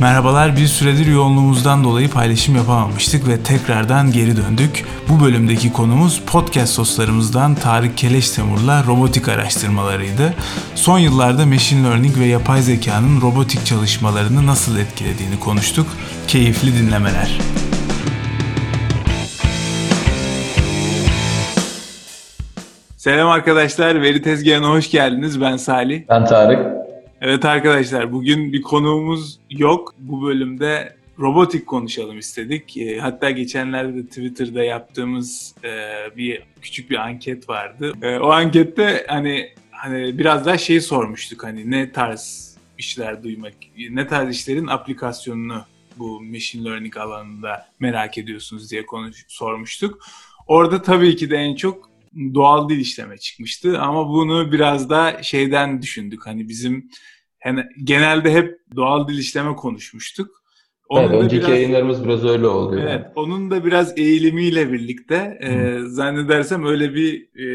Merhabalar bir süredir yoğunluğumuzdan dolayı paylaşım yapamamıştık ve tekrardan geri döndük. Bu bölümdeki konumuz podcast dostlarımızdan Tarık Keleş Temur'la robotik araştırmalarıydı. Son yıllarda machine learning ve yapay zekanın robotik çalışmalarını nasıl etkilediğini konuştuk. Keyifli dinlemeler. Selam arkadaşlar, Veri Tezgahı'na hoş geldiniz. Ben Salih. Ben Tarık. Evet arkadaşlar bugün bir konuğumuz yok. Bu bölümde robotik konuşalım istedik. E, hatta geçenlerde de Twitter'da yaptığımız e, bir küçük bir anket vardı. E, o ankette hani hani biraz daha şey sormuştuk hani ne tarz işler duymak, ne tarz işlerin aplikasyonunu bu machine learning alanında merak ediyorsunuz diye konuş sormuştuk. Orada tabii ki de en çok doğal dil işleme çıkmıştı ama bunu biraz da şeyden düşündük. Hani bizim hani genelde hep doğal dil işleme konuşmuştuk. Onun evet, önceki biraz, yayınlarımız biraz öyle oluyor. Evet, yani. onun da biraz eğilimiyle birlikte e, zannedersem öyle bir e,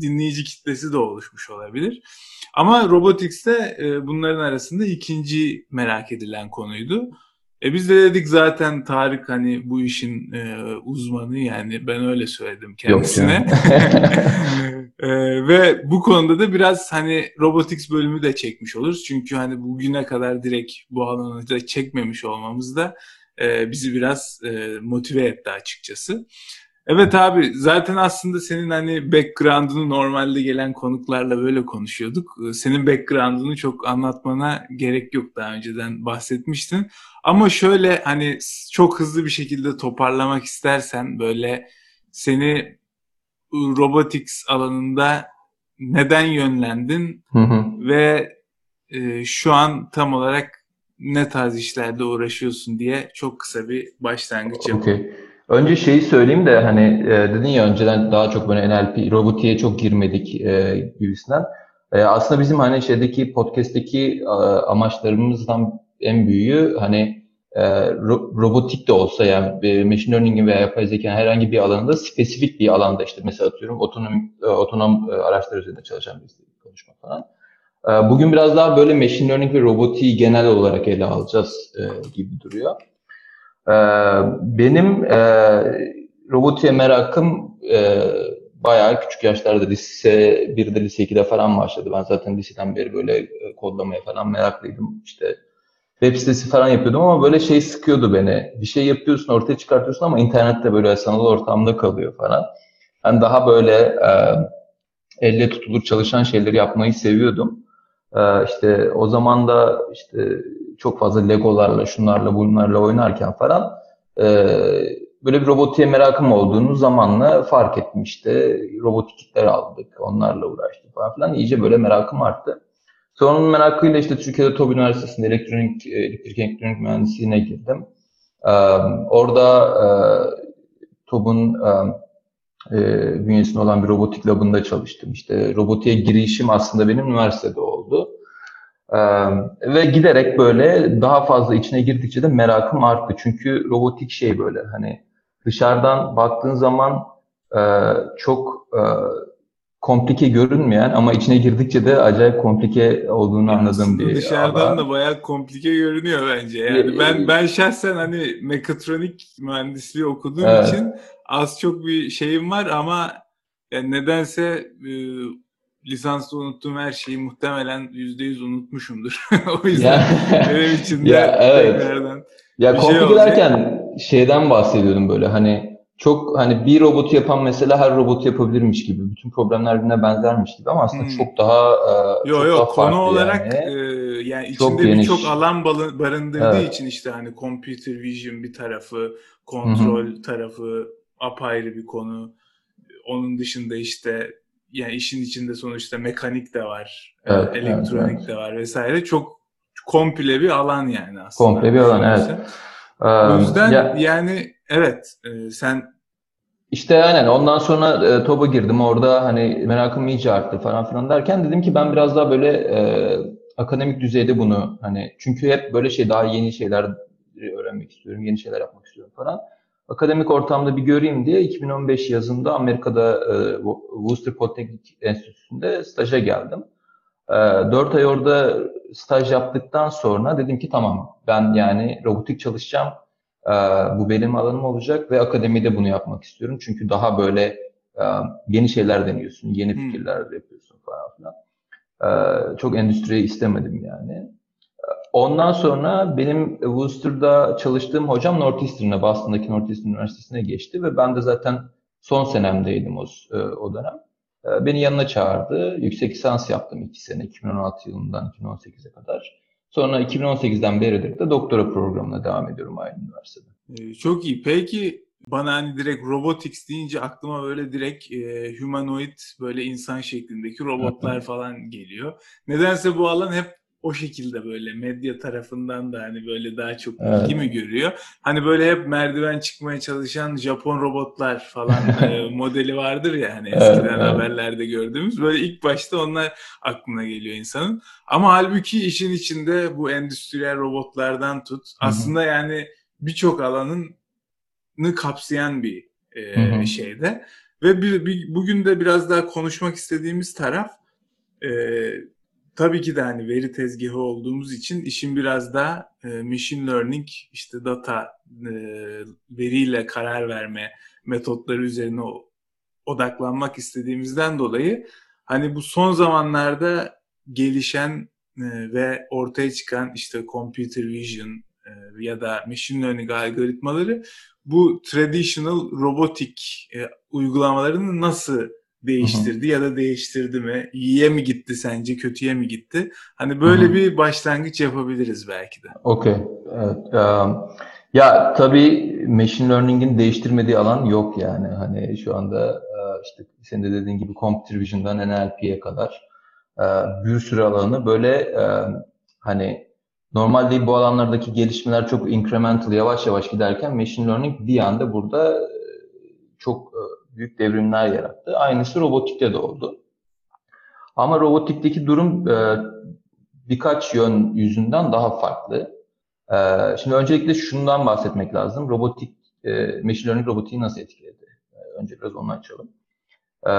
dinleyici kitlesi de oluşmuş olabilir. Ama Robotics'te e, bunların arasında ikinci merak edilen konuydu. E biz de dedik zaten Tarık hani bu işin e, uzmanı yani ben öyle söyledim kendisine. e, ve bu konuda da biraz hani robotics bölümü de çekmiş oluruz. Çünkü hani bugüne kadar direkt bu alanı da çekmemiş olmamız da e, bizi biraz e, motive etti açıkçası. Evet abi zaten aslında senin hani background'unu normalde gelen konuklarla böyle konuşuyorduk. Ee, senin background'unu çok anlatmana gerek yok daha önceden bahsetmiştin. Ama şöyle hani çok hızlı bir şekilde toparlamak istersen böyle seni robotics alanında neden yönlendin hı hı. ve e, şu an tam olarak ne tarz işlerde uğraşıyorsun diye çok kısa bir başlangıç yapalım. Okay. Önce şeyi söyleyeyim de hani e, dedin ya önceden daha çok böyle NLP, robotiğe çok girmedik e, gibisinden. E, aslında bizim hani şeydeki podcast'teki e, amaçlarımızdan en büyüğü hani e, ro- robotik de olsa yani e, machine learning veya yapay zeka herhangi bir alanında spesifik bir alanda işte mesela atıyorum otonom e, otonom e, araçlar üzerinde çalışan bir konuşma falan. E, bugün biraz daha böyle machine learning ve robotiği genel olarak ele alacağız e, gibi duruyor. Ee, benim e, robotiğe merakım e, bayağı küçük yaşlarda lise 1'de lise 2'de falan başladı. Ben zaten liseden beri böyle e, kodlamaya falan meraklıydım. İşte web sitesi falan yapıyordum ama böyle şey sıkıyordu beni. Bir şey yapıyorsun, ortaya çıkartıyorsun ama internette böyle sanal ortamda kalıyor falan. Ben daha böyle e, elle tutulur çalışan şeyleri yapmayı seviyordum. E, işte o zaman da işte çok fazla Legolarla, şunlarla, bunlarla oynarken falan e, böyle bir robotiğe merakım olduğunu zamanla fark ettim işte. Robotikler aldık, onlarla uğraştık falan filan. İyice böyle merakım arttı. Sonra onun merakıyla işte Türkiye'de TOB Üniversitesi'nde elektronik, elektrik elektronik mühendisliğine girdim. Ee, orada e, TOB'un e, e, bünyesinde olan bir robotik labında çalıştım. İşte robotiğe girişim aslında benim üniversitede oldu. Ee, ve giderek böyle daha fazla içine girdikçe de merakım arttı. Çünkü robotik şey böyle hani dışarıdan baktığın zaman e, çok e, komplike görünmeyen ama içine girdikçe de acayip komplike olduğunu yani anladığım bir dışarıdan alan. da bayağı komplike görünüyor bence. Yani ben ben şahsen hani mekatronik mühendisliği okuduğum evet. için az çok bir şeyim var ama yani nedense e, lisansta unuttuğum her şeyi muhtemelen yüzde yüz unutmuşumdur. o yüzden benim için de ya, evet. tekrardan ya bir şey derken şeyden bahsediyordum böyle hani çok hani bir robotu yapan mesela her robotu yapabilirmiş gibi. Bütün problemler birbirine benzermiş gibi ama aslında hmm. çok daha e, Yo yo konu olarak yani, e, yani içinde birçok alan barındırdığı evet. için işte hani computer vision bir tarafı, kontrol Hı-hı. tarafı apayrı bir konu. Onun dışında işte yani işin içinde sonuçta mekanik de var, e, evet, elektronik evet, de var vesaire. Çok komple bir alan yani aslında. Komple bir alan evet. O yüzden ya, yani evet e, sen işte aynen ondan sonra e, TOB'a girdim. Orada hani merakım iyice arttı falan filan derken dedim ki ben biraz daha böyle e, akademik düzeyde bunu hani çünkü hep böyle şey daha yeni şeyler öğrenmek istiyorum, yeni şeyler yapmak istiyorum falan akademik ortamda bir göreyim diye 2015 yazında Amerika'da e, Worcester Polytechnic Enstitüsü'nde staja geldim. E, 4 ay orada staj yaptıktan sonra dedim ki tamam ben yani robotik çalışacağım. E, bu benim alanım olacak ve akademide bunu yapmak istiyorum. Çünkü daha böyle e, yeni şeyler deniyorsun, yeni Hmm. fikirler yapıyorsun falan filan. E, çok endüstriyi istemedim yani. Ondan sonra benim Worcester'da çalıştığım hocam Northeastern'a, Boston'daki Northeastern Üniversitesi'ne geçti ve ben de zaten son senemdeydim o, e, o dönem. E, Beni yanına çağırdı. Yüksek lisans yaptım iki sene, 2016 yılından 2018'e kadar. Sonra 2018'den beridir de doktora programına devam ediyorum aynı üniversitede. Ee, Çok iyi. Peki bana hani direkt robotics deyince aklıma böyle direkt e, humanoid böyle insan şeklindeki robotlar falan geliyor. Nedense bu alan hep o şekilde böyle medya tarafından da hani böyle daha çok Evet. ilgi mi görüyor? Hani böyle hep merdiven çıkmaya çalışan Japon robotlar falan e, modeli vardır ya hani Evet, eskiden evet. haberlerde gördüğümüz. Böyle ilk başta onlar aklına geliyor insanın. Ama halbuki işin içinde bu endüstriyel robotlardan tut. Hı hı. Aslında yani birçok alanını kapsayan bir e, Hı hı. şeyde. Ve bir, bir- bugün de biraz daha konuşmak istediğimiz taraf e, tabii ki de hani veri tezgahı olduğumuz için işin biraz daha e, machine learning, işte data, e, veriyle karar verme metotları üzerine odaklanmak istediğimizden dolayı hani bu son zamanlarda gelişen e, ve ortaya çıkan işte computer vision e, ya da machine learning algoritmaları bu traditional robotik e, uygulamalarını nasıl değiştirdi ya da değiştirdi mi? İyiye mi gitti sence, kötüye mi gitti? Hani böyle bir başlangıç yapabiliriz belki de. Okey. Evet. Um, ya tabii machine learning'in değiştirmediği alan yok yani. Hani şu anda işte senin de dediğin gibi computer vision'dan NLP'ye kadar bir sürü alanı böyle hani normalde bu alanlardaki gelişmeler çok incremental yavaş yavaş giderken machine learning bir anda burada çok büyük devrimler yarattı. Aynısı robotikte de oldu. Ama robotikteki durum e, birkaç yön yüzünden daha farklı. Ee, şimdi öncelikle şundan bahsetmek lazım. Robotik, e, machine learning robotiği nasıl etkiledi? Ee, önce biraz onu açalım. Ee,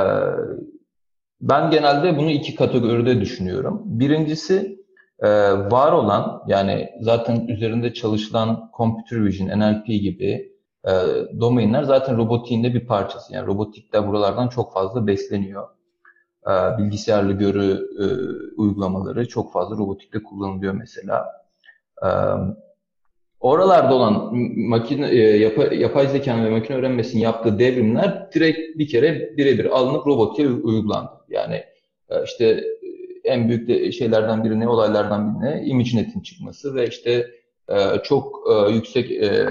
ben genelde bunu iki kategoride düşünüyorum. Birincisi e, var olan yani zaten üzerinde çalışılan computer vision, NLP gibi e, domainler zaten robotiğin de bir parçası. Yani robotik de buralardan çok fazla besleniyor. E, bilgisayarlı görü e, uygulamaları çok fazla robotikte kullanılıyor mesela. E, oralarda olan makine, e, yapa- yapay zekanın ve makine öğrenmesinin yaptığı devrimler direkt bir kere birebir alınıp robotiğe uygulandı. Yani e, işte e, en büyük de şeylerden biri ne, olaylardan biri ne? ImageNet'in çıkması ve işte e, çok e, yüksek e,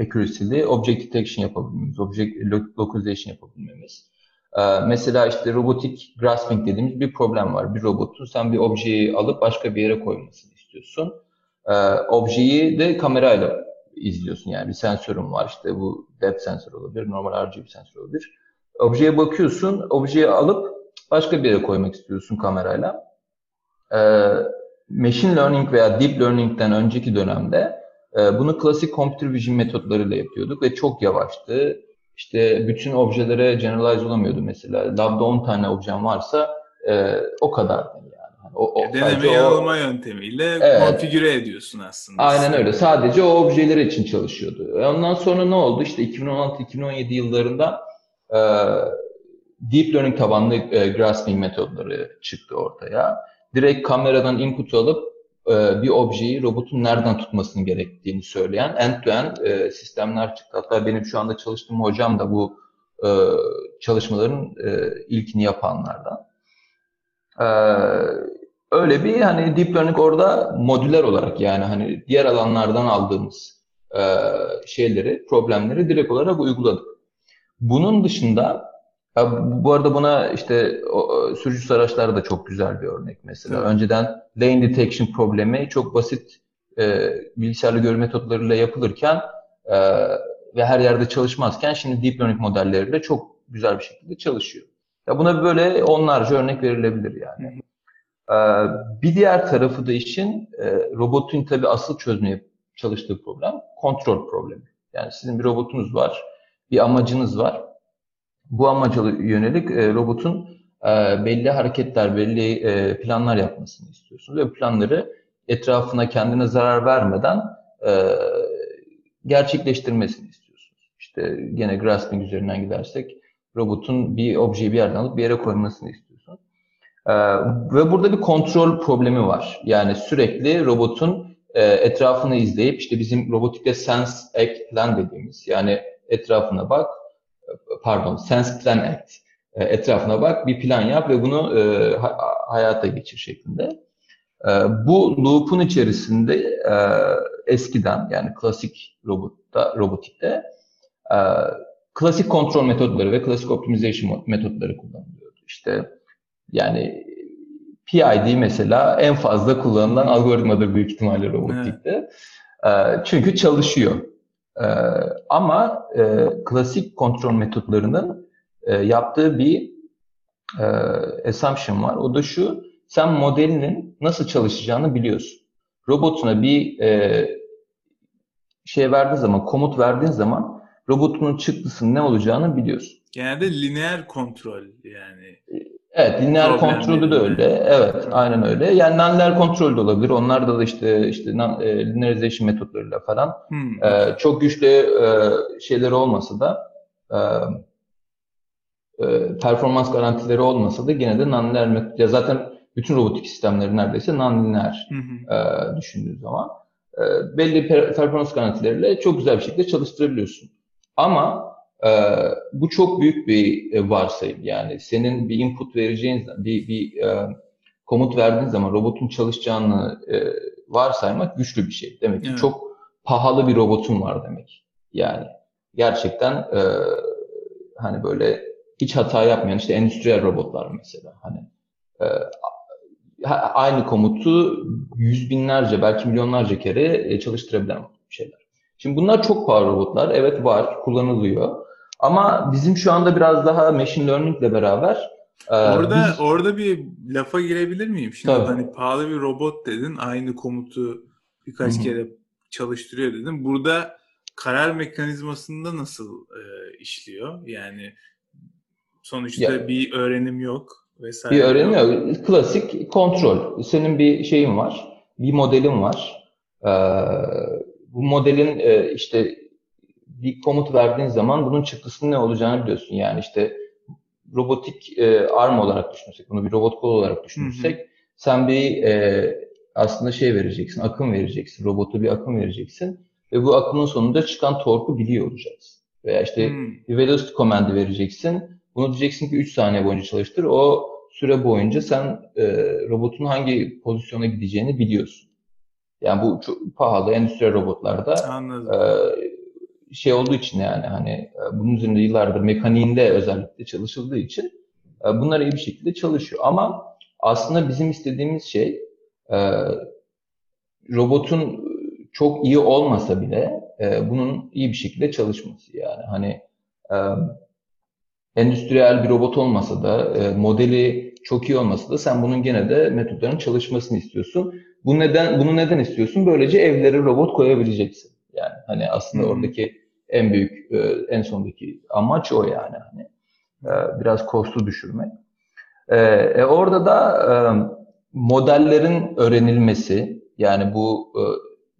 accuracy'li object detection yapabilmemiz, object lo- localization yapabilmemiz. Ee, mesela işte robotik grasping dediğimiz bir problem var. Bir robotun sen bir objeyi alıp başka bir yere koymasını istiyorsun. Ee, objeyi de kamerayla izliyorsun. Yani bir sensörün var işte bu depth sensör olabilir, normal RGB sensör olabilir. Objeye bakıyorsun, objeyi alıp başka bir yere koymak istiyorsun kamerayla. Ee, machine learning veya deep learning'den önceki dönemde bunu klasik computer vision metotlarıyla yapıyorduk ve çok yavaştı. İşte bütün objelere generalize olamıyordu mesela. Lab'da 10 tane objem varsa e, o kadar yani. O, o, Deneme sadece o- yanılma yöntemiyle Evet. konfigüre ediyorsun aslında. Aynen öyle. Sadece o objeler için çalışıyordu. E Ondan sonra ne oldu? İşte 2016-2017 yıllarında e, deep learning tabanlı e, grasping metodları çıktı ortaya. Direkt kameradan input alıp e, bir objeyi robotun nereden tutmasını gerektiğini söyleyen end-to-end e, sistemler çıktı. Hatta benim şu anda çalıştığım hocam da bu e, çalışmaların ilkini yapanlardan. Öyle bir hani deep learning orada modüler olarak yani hani diğer alanlardan aldığımız şeyleri, problemleri direkt olarak uyguladık. Bunun dışında ya bu arada buna işte o, sürücüsüz araçlar da çok güzel bir örnek mesela. Evet. Önceden lane detection problemi çok basit e, bilgisayarlı görü metotlarıyla yapılırken e, ve her yerde çalışmazken şimdi deep learning modelleriyle çok güzel bir şekilde çalışıyor. Ya buna böyle onlarca örnek verilebilir yani. Ee, bir diğer tarafı da işin e, robotun tabii asıl çözmeye çalıştığı problem kontrol problemi. Yani sizin bir robotunuz var, bir amacınız var. Bu amaca yönelik e, robotun belli hareketler, belli planlar yapmasını istiyorsunuz. Ve planları etrafına kendine zarar vermeden gerçekleştirmesini istiyorsunuz. İşte gene grasping üzerinden gidersek robotun bir objeyi bir yerden alıp bir yere koymasını istiyorsun. Ee, ve burada bir kontrol problemi var. Yani sürekli robotun e, etrafını izleyip işte bizim robotikte sense act plan dediğimiz yani etrafına bak pardon sense plan act e, etrafına bak bir plan yap ve bunu e, hayata geçir şeklinde. E, bu loop'un içerisinde e, eskiden yani klasik robotta robotikte e, klasik kontrol metodları ve klasik optimization metodları kullanılıyordu. İşte yani PID mesela en fazla kullanılan algoritmadır büyük ihtimalle robotikte. Evet. Çünkü çalışıyor. Ama klasik kontrol metodlarının yaptığı bir assumption var. O da şu, sen modelinin nasıl çalışacağını biliyorsun. Robotuna bir şey verdiğin zaman, komut verdiğin zaman robotunun çıktısının ne olacağını biliyorsun. Genelde lineer kontrol yani. Evet, lineer kontrolü de öyle. Evet, aynen öyle. Yani non-linear kontrol de olabilir. Onlar da işte işte e, linearization metotlarıyla falan hmm. e, çok güçlü e, şeyleri olmasa da e, e, performans garantileri olmasa da gene de non-linear metot. Ya zaten bütün robotik sistemleri neredeyse non-linear e, düşündüğün zaman e, belli performans garantileriyle çok güzel bir şekilde çalıştırabiliyorsun. Ama e, bu çok büyük bir e, varsayım. Yani senin bir input vereceğin, bir, bir e, komut verdiğin zaman robotun çalışacağını e, varsaymak güçlü bir şey. Demek ki evet. çok pahalı bir robotun var demek. Yani gerçekten e, hani böyle hiç hata yapmayan işte endüstriyel robotlar mesela hani e, aynı komutu yüz binlerce belki milyonlarca kere e, çalıştırabilen şeyler. Şimdi bunlar çok pahalı robotlar. Evet var, kullanılıyor. Ama bizim şu anda biraz daha machine learning ile beraber e, Orada biz... orada bir lafa girebilir miyim? Şimdi Tabii. hani pahalı bir robot dedin, aynı komutu birkaç Hı-hı. kere çalıştırıyor dedin. Burada karar mekanizmasında nasıl e, işliyor? Yani sonuçta ya, bir öğrenim yok vesaire. Bir öğrenim yok. Klasik kontrol. Senin bir şeyin var, bir modelin var. Ee, bu modelin e, işte bir komut verdiğin zaman bunun çıktısının ne olacağını biliyorsun. Yani işte robotik e, arm olarak düşünürsek, bunu bir robot kol olarak düşünürsek, hı hı. sen bir e, aslında şey vereceksin, akım vereceksin, robota bir akım vereceksin ve bu akımın sonunda çıkan torku biliyor olacaksın. Veya işte hmm. bir velocity command'i vereceksin. Bunu diyeceksin ki 3 saniye boyunca çalıştır. O süre boyunca sen e, robotun hangi pozisyona gideceğini biliyorsun. Yani bu çok pahalı endüstriyel robotlarda e, şey olduğu için yani hani e, bunun üzerinde yıllardır mekaniğinde özellikle çalışıldığı için e, bunlar iyi bir şekilde çalışıyor. Ama aslında bizim istediğimiz şey e, robotun çok iyi olmasa bile e, bunun iyi bir şekilde çalışması yani hani e, endüstriyel bir robot olmasa da e, modeli çok iyi olmasa da sen bunun gene de metotların çalışmasını istiyorsun. Bu neden bunu neden istiyorsun? Böylece evlere robot koyabileceksin. Yani hani aslında hmm. oradaki en büyük e, en sondaki amaç o yani hani e, biraz kostu düşürmek. E, e, orada da e, modellerin öğrenilmesi yani bu e,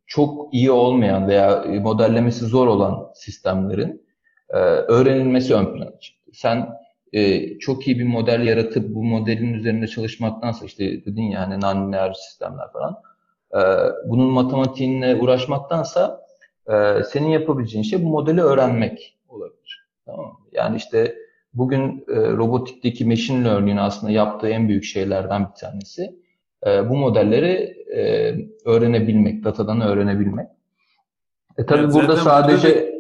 çok iyi olmayan veya modellemesi zor olan sistemlerin e, öğrenilmesi ön plana çıktı. Sen e, çok iyi bir model yaratıp bu modelin üzerinde çalışmaktansa işte dedin ya hani non sistemler falan e, bunun matematiğinle uğraşmaktansa e, senin yapabileceğin şey bu modeli öğrenmek olabilir. Tamam mı? Yani işte bugün e, robotikteki machine learning'in aslında yaptığı en büyük şeylerden bir tanesi e, bu modelleri e, öğrenebilmek, datadan öğrenebilmek. E tabii evet, burada sadece burada da,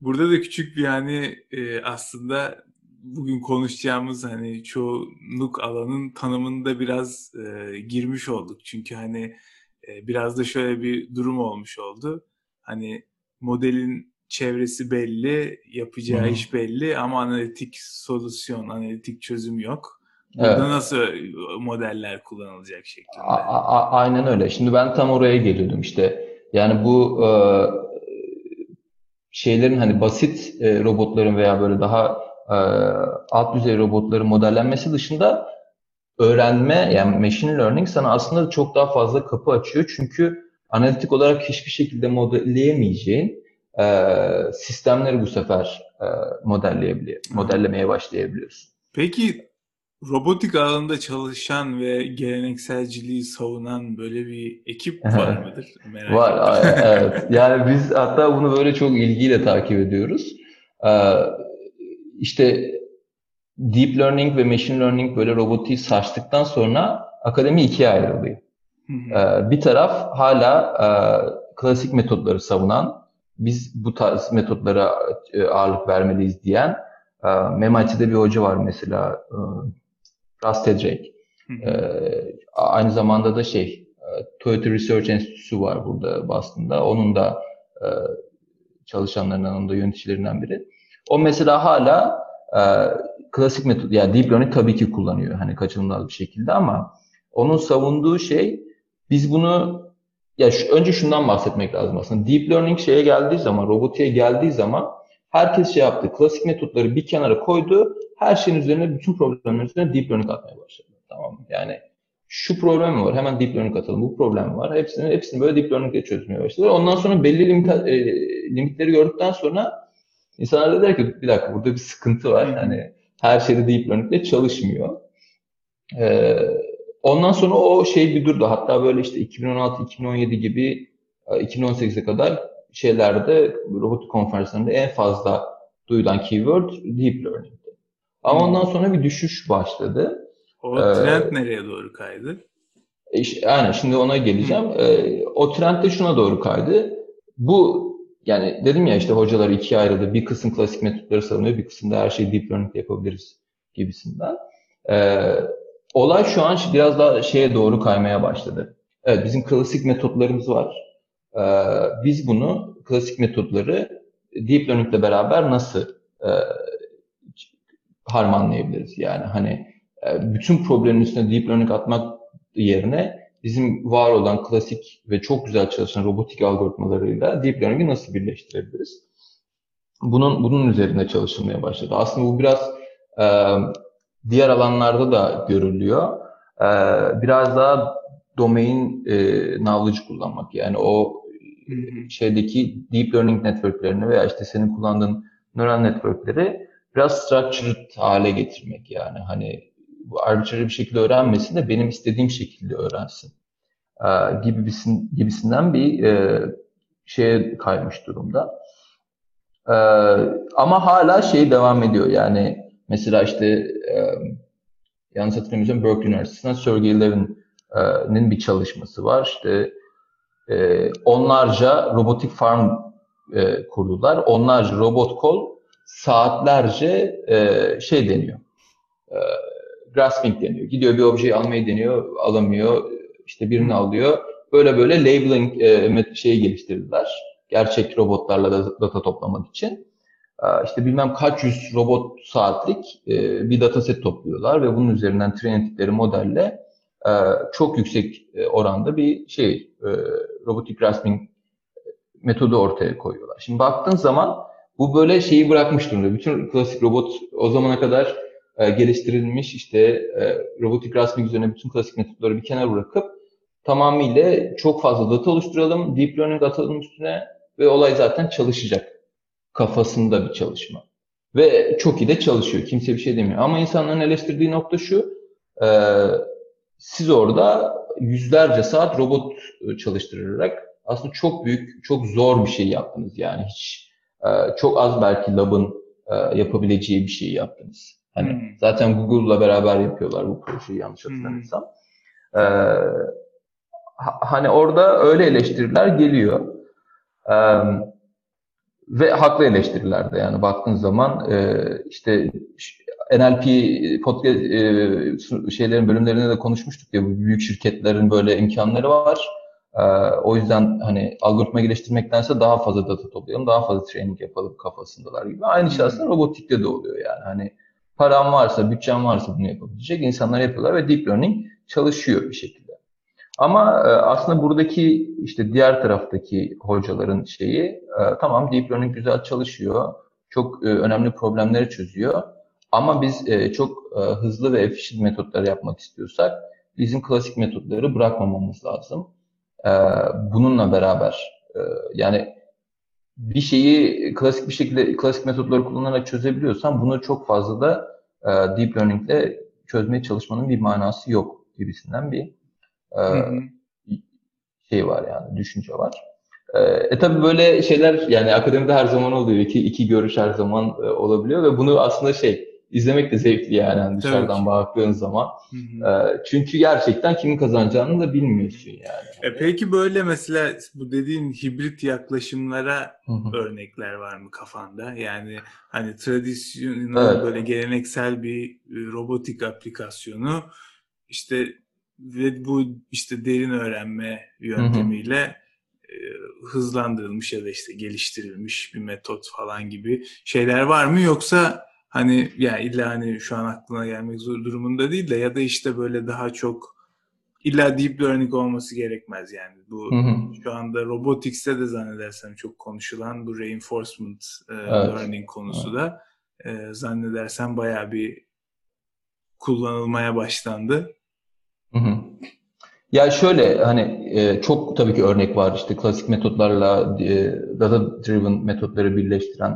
burada da küçük bir yani e, aslında bugün konuşacağımız hani çoğunluk alanın tanımında biraz e, girmiş olduk. Çünkü hani e, biraz da şöyle bir durum olmuş oldu. Hani modelin çevresi belli, yapacağı Hı-hı. iş belli ama analitik solüsyon, analitik çözüm yok. Burada evet. nasıl modeller kullanılacak şeklinde? A- a- aynen öyle. Şimdi ben tam oraya geliyordum işte. Yani bu e, şeylerin hani basit e, robotların veya böyle daha e, alt düzey robotların modellenmesi dışında öğrenme yani machine learning sana aslında çok daha fazla kapı açıyor. Çünkü analitik olarak hiçbir şekilde modelleyemeyeceğin e, sistemleri bu sefer e, modelleyebiliyor, modellemeye başlayabiliyorsun. Peki robotik alanında çalışan ve gelenekselciliği savunan böyle bir ekip var mıdır? Merak var, evet. Yani biz hatta bunu böyle çok ilgiyle takip ediyoruz. Ee, işte deep learning ve machine learning böyle robotiği saçtıktan sonra akademi ikiye ayrılıyor. Ee, bir taraf hala e, klasik metotları savunan, biz bu tarz metotlara e, ağırlık vermeliyiz diyen, e, MIT'de bir hoca var mesela, e, Rust Drake. E, aynı zamanda da şey, Toyota Research Enstitüsü var burada Boston'da. Onun da çalışanlarından, onun da yöneticilerinden biri. O mesela hala klasik metot, yani deep learning tabii ki kullanıyor hani kaçınılmaz bir şekilde ama onun savunduğu şey biz bunu ya şu, önce şundan bahsetmek lazım aslında. Deep learning şeye geldiği zaman, robotiğe geldiği zaman herkes şey yaptı. Klasik metotları bir kenara koydu. Her şeyin üzerine, bütün problemlerin üzerine deep learning atmaya başladı. Tamam? Yani şu problem var. Hemen deep learning atalım. Bu problem var. Hepsini, hepsini böyle deep learning ile çözmeye başladı. Ondan sonra belli limit, e, limitleri gördükten sonra insanlar da der ki bir dakika burada bir sıkıntı var. Yani her şeyde deep learning ile çalışmıyor. Ee, Ondan sonra o şey bir durdu. Hatta böyle işte 2016-2017 gibi 2018'e kadar şeylerde robotik konferanslarında en fazla duyulan keyword deep learning'di. Ama hmm. ondan sonra bir düşüş başladı. O trend ee, nereye doğru kaydı? Aynen şimdi ona geleceğim. Hmm. Ee, o trend de şuna doğru kaydı. Bu yani dedim ya işte hocalar ikiye ayrıldı. Bir kısım klasik metotları savunuyor, bir kısım da her şeyi deep learning yapabiliriz gibisinden. Ee, olay şu an biraz daha şeye doğru kaymaya başladı. Evet bizim klasik metotlarımız var. Ee, biz bunu klasik metotları deep learning ile beraber nasıl e, harmanlayabiliriz? Yani hani e, bütün problemin üstüne deep learning atmak yerine bizim var olan klasik ve çok güzel çalışan robotik algoritmalarıyla deep learning'i nasıl birleştirebiliriz? Bunun bunun üzerinde çalışılmaya başladı. Aslında bu biraz e, diğer alanlarda da görülüyor. E, biraz daha domain e, knowledge kullanmak. Yani o şeydeki deep learning networklerini veya işte senin kullandığın neural networkleri biraz structured hale getirmek yani. Hani arbitrary bir şekilde öğrenmesin de benim istediğim şekilde öğrensin. E, gibisin, gibisinden bir e, şeye kaymış durumda. E, ama hala şey devam ediyor yani Mesela işte e, yanlış hatırlamıyorsam Berkeley Üniversitesi'nden Sergey Levin'in bir çalışması var. İşte e, onlarca robotik farm e, kurdular. Onlarca robot kol saatlerce e, şey deniyor. E, grasping deniyor. Gidiyor bir objeyi almayı deniyor, alamıyor. İşte birini alıyor. Böyle böyle labeling e, şeyi geliştirdiler. Gerçek robotlarla da data toplamak için. Ee, işte bilmem kaç yüz robot saatlik e, bir dataset topluyorlar ve bunun üzerinden train ettikleri modelle e, çok yüksek e, oranda bir şey robotik grasping metodu ortaya koyuyorlar. Şimdi baktığın zaman bu böyle şeyi bırakmış durumda. Bütün klasik robot o zamana kadar geliştirilmiş işte robotik grasping üzerine bütün klasik metotları bir kenara bırakıp tamamıyla çok fazla data oluşturalım, deep learning atalım üstüne ve olay zaten çalışacak kafasında bir çalışma. Ve çok iyi de çalışıyor. Kimse bir şey demiyor. Ama insanların eleştirdiği nokta şu. E, siz orada yüzlerce saat robot e, çalıştırarak aslında çok büyük, çok zor bir şey yaptınız. Yani hiç e, çok az belki lab'ın e, yapabileceği bir şey yaptınız. Hani hmm. zaten Google'la beraber yapıyorlar bu projeyi yanlış hatırlamıyorsam. Hmm. E, hani orada öyle eleştiriler geliyor. E, ve haklı eleştirilerde yani baktığın zaman e, işte NLP podcast e, şeylerin bölümlerinde de konuşmuştuk ya bu büyük şirketlerin böyle imkanları var. E, o yüzden hani algoritma geliştirmektense daha fazla data toplayalım, daha fazla training yapalım kafasındalar gibi. Aynı şey aslında robotikte de oluyor yani. Hani param varsa, bütçem varsa bunu yapabilecek insanlar yapıyorlar ve deep learning çalışıyor bir şekilde. Ama e, aslında buradaki işte diğer taraftaki hocaların şeyi e, tamam deep learning güzel çalışıyor. Çok e, önemli problemleri çözüyor. Ama biz çok hızlı ve efficient metotları yapmak istiyorsak bizim klasik metotları bırakmamamız lazım. Bununla beraber yani bir şeyi klasik bir şekilde klasik metotları kullanarak çözebiliyorsan bunu çok fazla da e, deep learning ile çözmeye çalışmanın bir manası yok gibisinden bir e, şey var yani düşünce var. E, e tabi böyle şeyler yani akademide her zaman oluyor. İki, iki görüş her zaman e, olabiliyor ve bunu aslında şey izlemek de zevkli yani, yani dışarıdan baktığın zaman. Hı hı. E, çünkü gerçekten kimin kazanacağını da bilmiyorsun yani. E peki böyle mesela bu dediğin hibrit yaklaşımlara hı hı. örnekler var mı kafanda? Yani hani tradisyonel evet. böyle geleneksel bir e, robotik aplikasyonu işte ve bu işte derin öğrenme yöntemiyle hı hı. E, hızlandırılmış ya da işte geliştirilmiş bir metot falan gibi şeyler var mı yoksa hani ya yani illa hani şu an aklına gelmek zor durumunda değil de ya da işte böyle daha çok illa deep learning olması gerekmez yani. Bu hı hı. şu anda robotics'te de zannedersem çok konuşulan bu reinforcement e, evet. learning konusu evet. da e, zannedersem bayağı bir kullanılmaya başlandı. Hı hı. Ya şöyle hani e, çok tabii ki örnek var işte klasik metotlarla e, data driven metotları birleştiren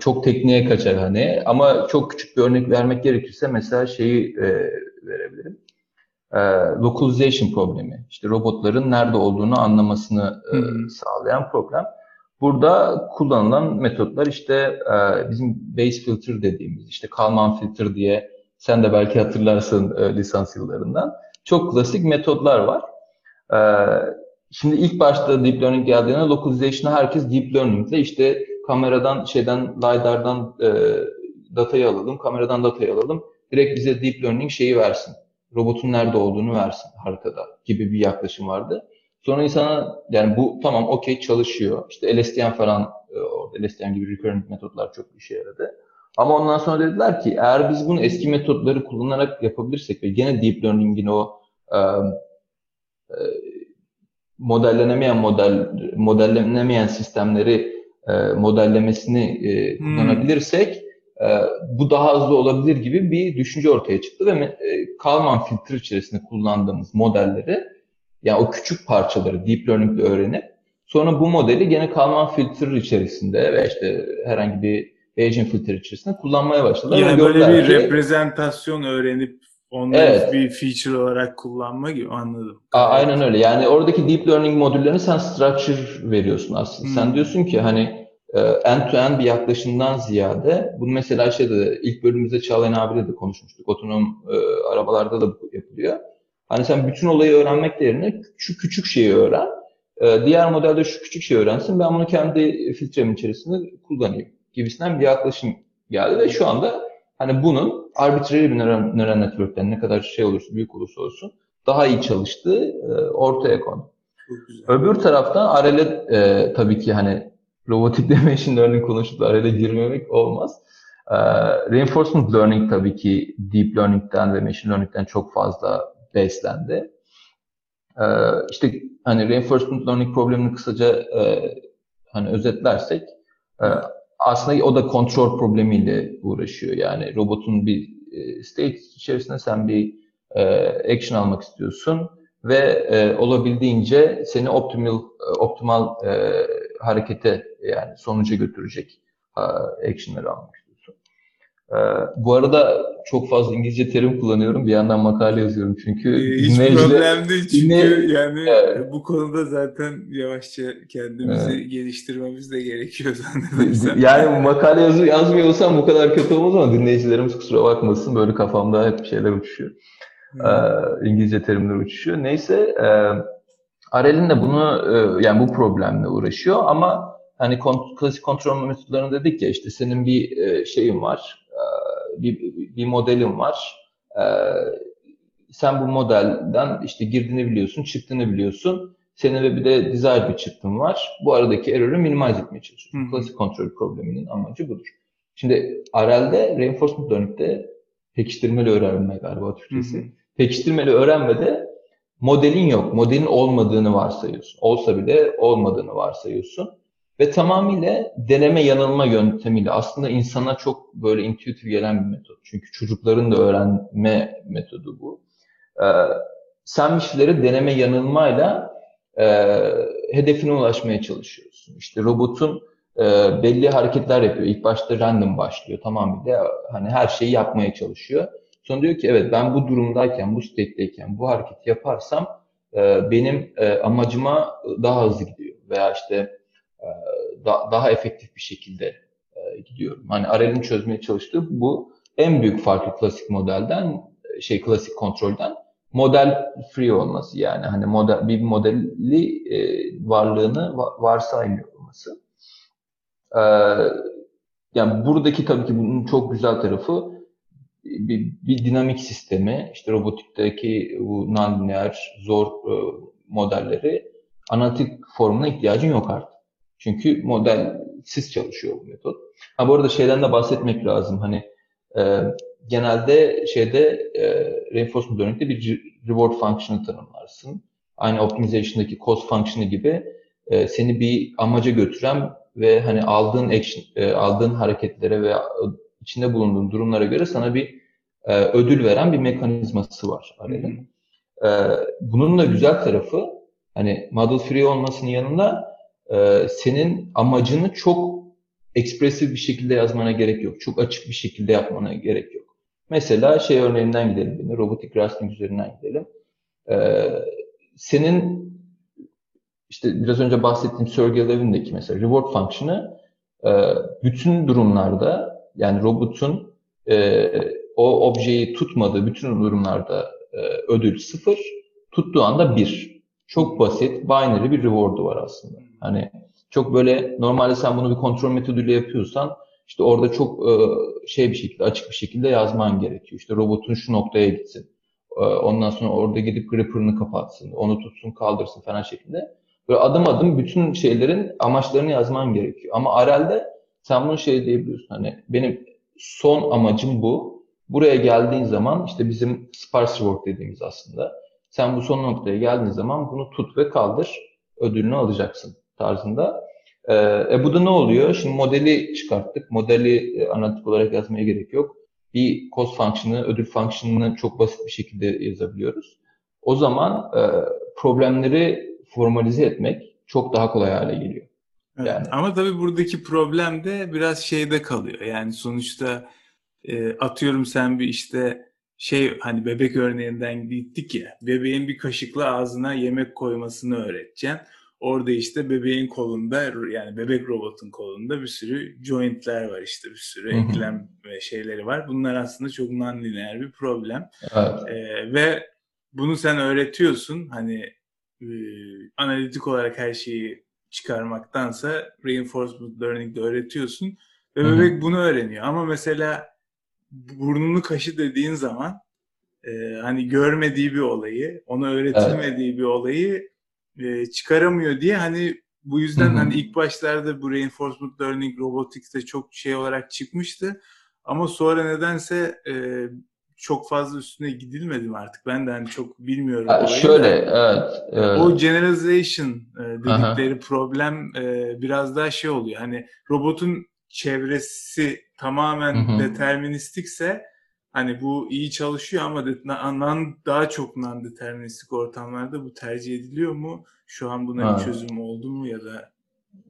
çok tekniğe kaçar hani ama çok küçük bir örnek vermek gerekirse mesela şeyi e, verebilirim. E, localization problemi. İşte robotların nerede olduğunu anlamasını e, sağlayan problem. Burada kullanılan metotlar işte e, bizim base filter dediğimiz işte Kalman filter diye sen de belki hatırlarsın e, lisans yıllarından. Çok klasik metodlar var. E, şimdi ilk başta deep learning geldiğinde localization'a herkes deep learning ile işte kameradan şeyden LiDAR'dan e, datayı alalım, kameradan datayı alalım. Direkt bize deep learning şeyi versin. Robotun nerede olduğunu versin haritada gibi bir yaklaşım vardı. Sonra insana yani bu tamam okey çalışıyor. İşte LSTM falan e, orada LSTM gibi recurrent metotlar çok işe yaradı. Ama ondan sonra dediler ki eğer biz bunu eski metotları kullanarak yapabilirsek ve gene deep learning'in o e, e, modellenemeyen model modellenemeyen sistemleri e, modellemesini e, hmm. kullanabilirsek e, bu daha hızlı olabilir gibi bir düşünce ortaya çıktı ve e, Kalman filtre içerisinde kullandığımız modelleri yani o küçük parçaları deep learning ile öğrenip sonra bu modeli gene Kalman filtre içerisinde ve işte herhangi bir Bayesian filtre içerisinde kullanmaya başladılar. Yani böyle bir reprezentasyon öğrenip onları evet. bir feature olarak kullanma gibi anladım. A, aynen öyle. Yani oradaki deep learning modüllerine sen structure veriyorsun aslında. Hmm. Sen diyorsun ki hani end to end bir yaklaşımdan ziyade bunu mesela şeyde ilk bölümümüzde Çağlayan abiyle de konuşmuştuk. Otonom e, arabalarda da bu yapılıyor. Hani sen bütün olayı öğrenmek yerine şu küçük şeyi öğren. E, diğer modelde şu küçük şeyi öğrensin. Ben bunu kendi filtremin içerisinde kullanayım gibisinden bir yaklaşım geldi ve şu anda hani bunun arbitrary bir neural, neural network'ten ne kadar şey olursa, büyük olursa olsun daha iyi çalıştığı e, ortaya kondu. Öbür taraftan RL'e e, tabii ki hani robotik de machine learning konuşup RL'e girmemek olmaz. E, reinforcement learning tabii ki deep learning'den ve machine learning'den çok fazla beslendi. E, işte hani reinforcement learning problemini kısaca e, hani özetlersek e, aslında o da kontrol problemiyle uğraşıyor. Yani robotun bir e, state içerisinde sen bir e, action almak istiyorsun ve e, olabildiğince seni optimal optimal harekete yani sonuca götürecek action'ları almak ee, bu arada çok fazla İngilizce terim kullanıyorum. Bir yandan makale yazıyorum çünkü. Ee, hiç problem değil çünkü dinley... yani evet. bu konuda zaten yavaşça kendimizi evet. geliştirmemiz de gerekiyor zannedersem. Yani makale yazı, yazmıyor olsam bu kadar kötü olmaz ama dinleyicilerimiz kusura bakmasın. Böyle kafamda hep şeyler uçuşuyor. Hmm. Ee, İngilizce terimler uçuşuyor. Neyse e, Arel'in de bunu e, yani bu problemle uğraşıyor ama hani kont klasik kontrol metodlarını dedik ya işte senin bir e, şeyin var bir, bir modelin var. Ee, sen bu modelden işte girdiğini biliyorsun, çıktığını biliyorsun. Senin ve bir de desired bir çıktın var. Bu aradaki error'ı minimize etmeye çalışıyorsun. Klasik kontrol probleminin amacı budur. Şimdi RL'de reinforcement learning'de pekiştirmeli öğrenme galiba Türkçesi. Hmm. Pekiştirmeli öğrenmede modelin yok. Modelin olmadığını varsayıyorsun. Olsa bile olmadığını varsayıyorsun. Ve tamamıyla deneme yanılma yöntemiyle aslında insana çok böyle intuitif gelen bir metot. Çünkü çocukların da öğrenme metodu bu. Ee, sen bir şeyleri deneme yanılmayla e, hedefine ulaşmaya çalışıyorsun. İşte robotun e, belli hareketler yapıyor. İlk başta random başlıyor tamamıyla hani her şeyi yapmaya çalışıyor. Sonra diyor ki evet ben bu durumdayken, bu state'deyken bu hareketi yaparsam e, benim e, amacıma daha hızlı gidiyor. Veya işte da, daha efektif bir şekilde e, gidiyorum. Hani Arel'in çözmeye çalıştığı bu en büyük farkı klasik modelden, şey klasik kontrolden model free olması yani hani model bir modeli e, varlığını varsaymıyor olması. E, yani buradaki tabii ki bunun çok güzel tarafı bir, bir dinamik sistemi, işte robotikteki bu non-linear zor e, modelleri analitik formuna ihtiyacın yok artık. Çünkü modelsiz çalışıyor bu metot. Ha bu arada şeyden de bahsetmek lazım. Hani e, genelde şeyde e, reinforcement learning'de bir reward function'ı tanımlarsın. Aynı optimization'daki cost function'ı gibi e, seni bir amaca götüren ve hani aldığın action, e, aldığın hareketlere ve içinde bulunduğun durumlara göre sana bir e, ödül veren bir mekanizması var Arel'in. E, bunun da güzel tarafı hani model free olmasının yanında e, senin amacını çok ekspresif bir şekilde yazmana gerek yok. Çok açık bir şekilde yapmana gerek yok. Mesela şey örneğinden gidelim. Yine, robotik wrestling üzerinden gidelim. Ee, senin işte biraz önce bahsettiğim Sergey Levin'deki mesela reward function'ı e, bütün durumlarda yani robotun e, o objeyi tutmadığı bütün durumlarda e, ödül sıfır, tuttuğu anda bir. Çok basit, binary bir reward'u var aslında. Hani çok böyle normalde sen bunu bir kontrol metoduyla yapıyorsan işte orada çok e, şey bir şekilde açık bir şekilde yazman gerekiyor. İşte robotun şu noktaya gitsin. E, ondan sonra orada gidip gripper'ını kapatsın, onu tutsun, kaldırsın falan şekilde. Böyle adım adım bütün şeylerin amaçlarını yazman gerekiyor. Ama RL'de sen bunu şey diyebiliyorsun hani benim son amacım bu. Buraya geldiğin zaman işte bizim sparse reward dediğimiz aslında. Sen bu son noktaya geldiğin zaman bunu tut ve kaldır, ödülünü alacaksın tarzında. Ee, e bu da ne oluyor? Şimdi modeli çıkarttık. Modeli e, analitik olarak yazmaya gerek yok. Bir cost function'ı, ödül function'ını çok basit bir şekilde yazabiliyoruz. O zaman e, problemleri formalize etmek çok daha kolay hale geliyor. Evet, yani. Ama tabii buradaki problem de biraz şeyde kalıyor. Yani sonuçta e, atıyorum sen bir işte şey hani bebek örneğinden gittik ya bebeğin bir kaşıkla ağzına yemek koymasını öğreteceksin. Orada işte bebeğin kolunda yani bebek robotun kolunda bir sürü jointler var işte bir sürü eklem ve şeyleri var. Bunlar aslında çok non-linear bir problem. Evet. Ee, ve bunu sen öğretiyorsun hani e, analitik olarak her şeyi çıkarmaktansa reinforcement learning'de öğretiyorsun ve Hı-hı. bebek bunu öğreniyor. Ama mesela burnunu kaşı dediğin zaman e, hani görmediği bir olayı, ona öğretilmediği evet. bir olayı e, çıkaramıyor diye hani bu yüzden hani ilk başlarda bu reinforcement learning robotics'te çok şey olarak çıkmıştı. Ama sonra nedense e, çok fazla üstüne gidilmedi mi artık? Ben de hani çok bilmiyorum. Ya şöyle, da. evet, evet. O generalization e, dedikleri Aha. problem e, biraz daha şey oluyor. Hani robotun çevresi tamamen Hı-hı. deterministikse hani bu iyi çalışıyor ama non, daha çok non-deterministik ortamlarda bu tercih ediliyor mu? Şu an buna ha. bir çözüm oldu mu ya da?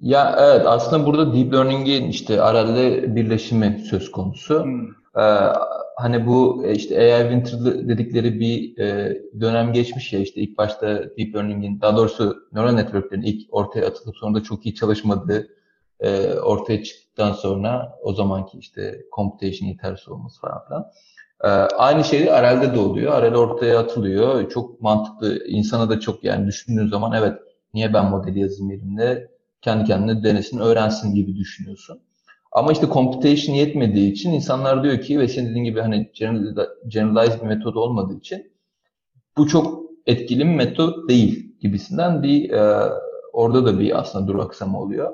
Ya evet aslında burada deep learning'in işte RL'de birleşimi söz konusu. Hmm. Ee, hani bu e, işte AI winter dedikleri bir e, dönem geçmiş ya işte ilk başta deep learning'in daha doğrusu neural network'lerin ilk ortaya atılıp sonra da çok iyi çalışmadığı e, ortaya çıktıktan sonra o zamanki işte computation yetersiz olması falan filan. E, aynı şey RL'de de oluyor. RL ortaya atılıyor. Çok mantıklı. insana da çok yani düşündüğün zaman evet niye ben modeli yazayım elimde kendi kendine denesin, öğrensin gibi düşünüyorsun. Ama işte computation yetmediği için insanlar diyor ki ve senin dediğin gibi hani generalized bir metod olmadığı için bu çok etkili bir metot değil gibisinden bir e, orada da bir aslında duraksama oluyor.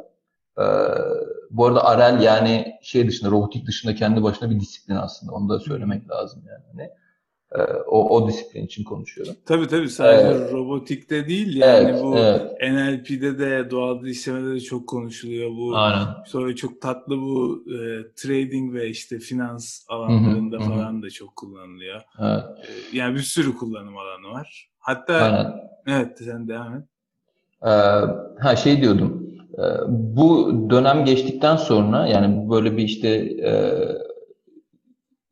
Ee, bu arada Arel yani şey dışında, robotik dışında kendi başına bir disiplin aslında. Onu da söylemek lazım yani. Hani, E, o, o disiplin için konuşuyorum. Tabii tabii sadece evet. robotikte değil yani evet, bu evet. NLP'de de doğal dil işlemede de çok konuşuluyor bu. Aynen. Sonra çok tatlı bu e, trading ve işte finans alanlarında hı hı, falan hı. da çok kullanılıyor. Evet. E, yani bir sürü kullanım alanı var. Hatta Aynen. evet sen devam et. Ee, ha şey diyordum. E, bu dönem geçtikten sonra yani böyle bir işte e,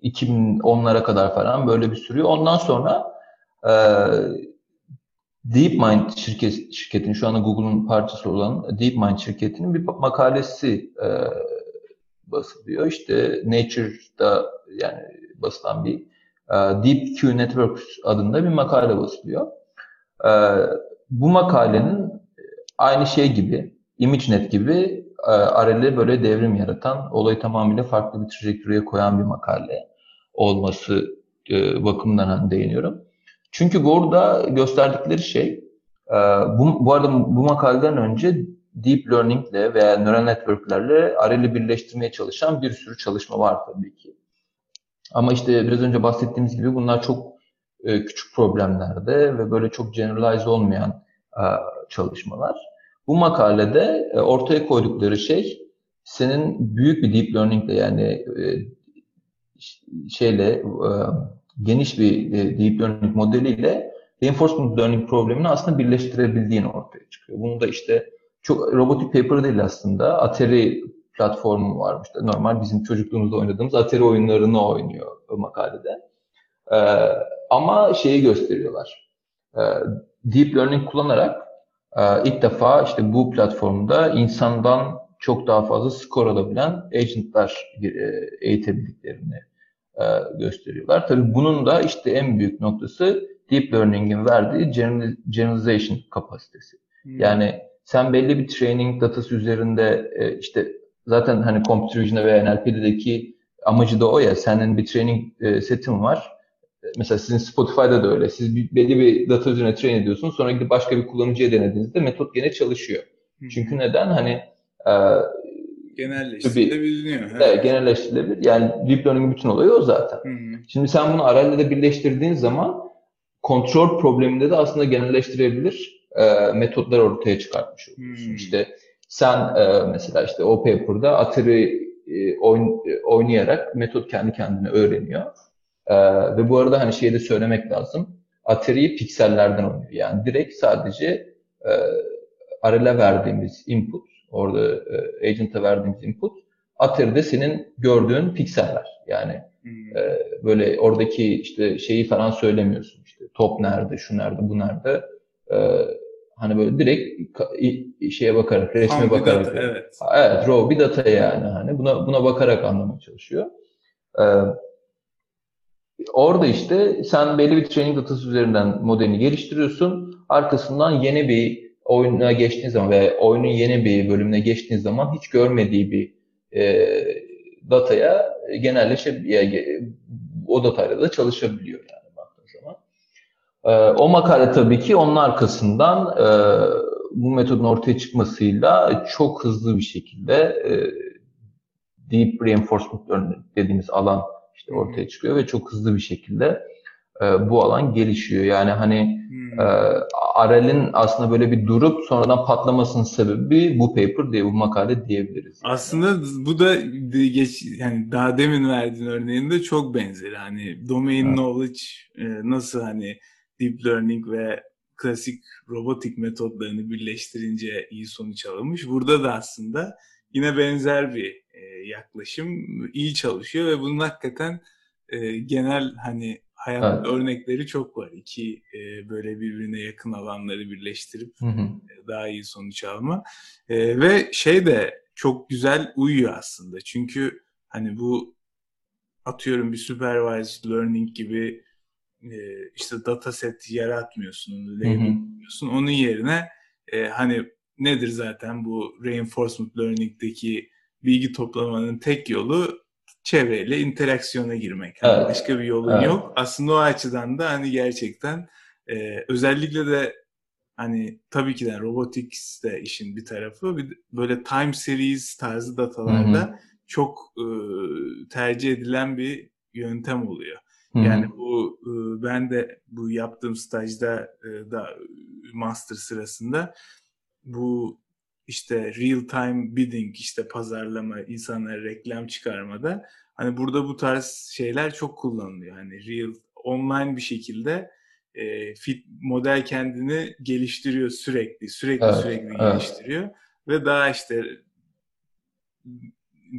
2010'lara kadar falan böyle bir sürüyor. Ondan sonra e, DeepMind şirket, şirketin şu anda Google'un parçası olan DeepMind şirketinin bir makalesi e, basılıyor. İşte Nature'da yani basılan bir e, DeepQ Networks adında bir makale basılıyor. E, bu makalenin aynı şey gibi, ImageNet gibi RL'e böyle devrim yaratan, olayı tamamıyla farklı bir trajektöriye koyan bir makale olması e, bakımından hani değiniyorum. Çünkü burada gösterdikleri şey, e, bu, bu arada bu makaleden önce deep learning ile veya neural network'lerle RL'i birleştirmeye çalışan bir sürü çalışma var tabii ki. Ama işte biraz önce bahsettiğimiz gibi bunlar çok e, küçük problemlerde ve böyle çok generalize olmayan çalışmalar. Bu makalede e, ortaya koydukları şey senin büyük bir deep learning ile yani e, şeyle e, geniş bir deep learning modeliyle reinforcement learning problemini aslında birleştirebildiğini ortaya çıkıyor. Bunu da işte çok robotik paper değil aslında. Atari platformu varmış. Normal bizim çocukluğumuzda oynadığımız Atari oyunlarını oynuyor o makalede. Ee, ama şeyi gösteriyorlar. Ee, deep learning kullanarak ilk defa işte bu platformda insandan çok daha fazla skor alabilen agentlar e, eğitebildiklerini e, gösteriyorlar. Tabii bunun da işte en büyük noktası deep learning'in verdiği generalization kapasitesi. Hmm. Yani sen belli bir training datası üzerinde e, işte zaten hani computer vision'da veya NLP'deki amacı da o ya senin bir training setin var. Mesela sizin Spotify'da da öyle. Siz bir, belli bir data üzerine train ediyorsunuz. Sonra gidip başka bir kullanıcıya denediğinizde metot gene çalışıyor. Hmm. Çünkü neden? Hani e, Genelleştirilebiliyor. Evet, genelleştirilebilir. Yani deep learning'in bütün olayı o zaten. Hı hı. Şimdi sen bunu RL'de de birleştirdiğin zaman kontrol probleminde de aslında genelleştirebilir e, metotlar ortaya çıkartmış oluyorsun. Hmm. İşte sen e, mesela işte o paper'da Atari e, oyn, e, oynayarak metot kendi kendine öğreniyor. E, ve bu arada hani şeyi de söylemek lazım. Atari'yi piksellerden oynuyor. Yani direkt sadece e, RL'e verdiğimiz input Orada e, agent'a verdiğimiz input. Atari'de senin gördüğün pikseller. Yani hmm. e, böyle oradaki işte şeyi falan söylemiyorsun. İşte top nerede, şu nerede, bu nerede. E, hani böyle direkt şeye bakarak, resme Tam bakarak. Data, evet. Evet, raw bir data yani. Hani buna buna bakarak anlamaya çalışıyor. E, orada işte sen belli bir training datası üzerinden modelini geliştiriyorsun. Arkasından yeni bir oyuna geçtiğin zaman ve oyunun yeni bir bölümüne geçtiğin zaman hiç görmediği bir e, dataya genelleşe o datayla da çalışabiliyor yani baktığın zaman. E, o makale tabii ki onun arkasından e, bu metodun ortaya çıkmasıyla çok hızlı bir şekilde e, deep reinforcement dediğimiz alan işte ortaya çıkıyor ve çok hızlı bir şekilde e, bu alan gelişiyor. Yani hani hmm. e, Arel'in aslında böyle bir durup sonradan patlamasının sebebi bu paper diye bu makale diyebiliriz. Aslında bu da geç yani daha demin verdiğin örneğinde çok benzer. Hani domain evet. knowledge e, nasıl hani deep learning ve klasik robotik metodlarını birleştirince iyi sonuç alınmış. Burada da aslında yine benzer bir yaklaşım iyi çalışıyor ve bunun hakikaten e, genel hani hayat evet. örnekleri çok var. İki e, böyle birbirine yakın alanları birleştirip hı hı. E, daha iyi sonuç alma. E, ve şey de çok güzel uyuyor aslında. Çünkü hani bu atıyorum bir supervised learning gibi e, işte dataset yaratmıyorsun, onu label'lıyorsun. Onun yerine e, hani nedir zaten bu reinforcement learning'deki bilgi toplamanın tek yolu çevreyle interaksiyona girmek. Yani evet. Başka bir yolun evet. yok. Aslında o açıdan da hani gerçekten e, özellikle de hani tabii ki de robotics de işin bir tarafı. Bir, böyle time series tarzı datalarda Hı-hı. çok e, tercih edilen bir yöntem oluyor. Hı-hı. Yani bu ben de bu yaptığım stajda da master sırasında bu işte real time bidding işte pazarlama, insanlara reklam çıkarmada hani burada bu tarz şeyler çok kullanılıyor. Hani real online bir şekilde e, fit model kendini geliştiriyor sürekli, sürekli evet, sürekli evet. geliştiriyor ve daha işte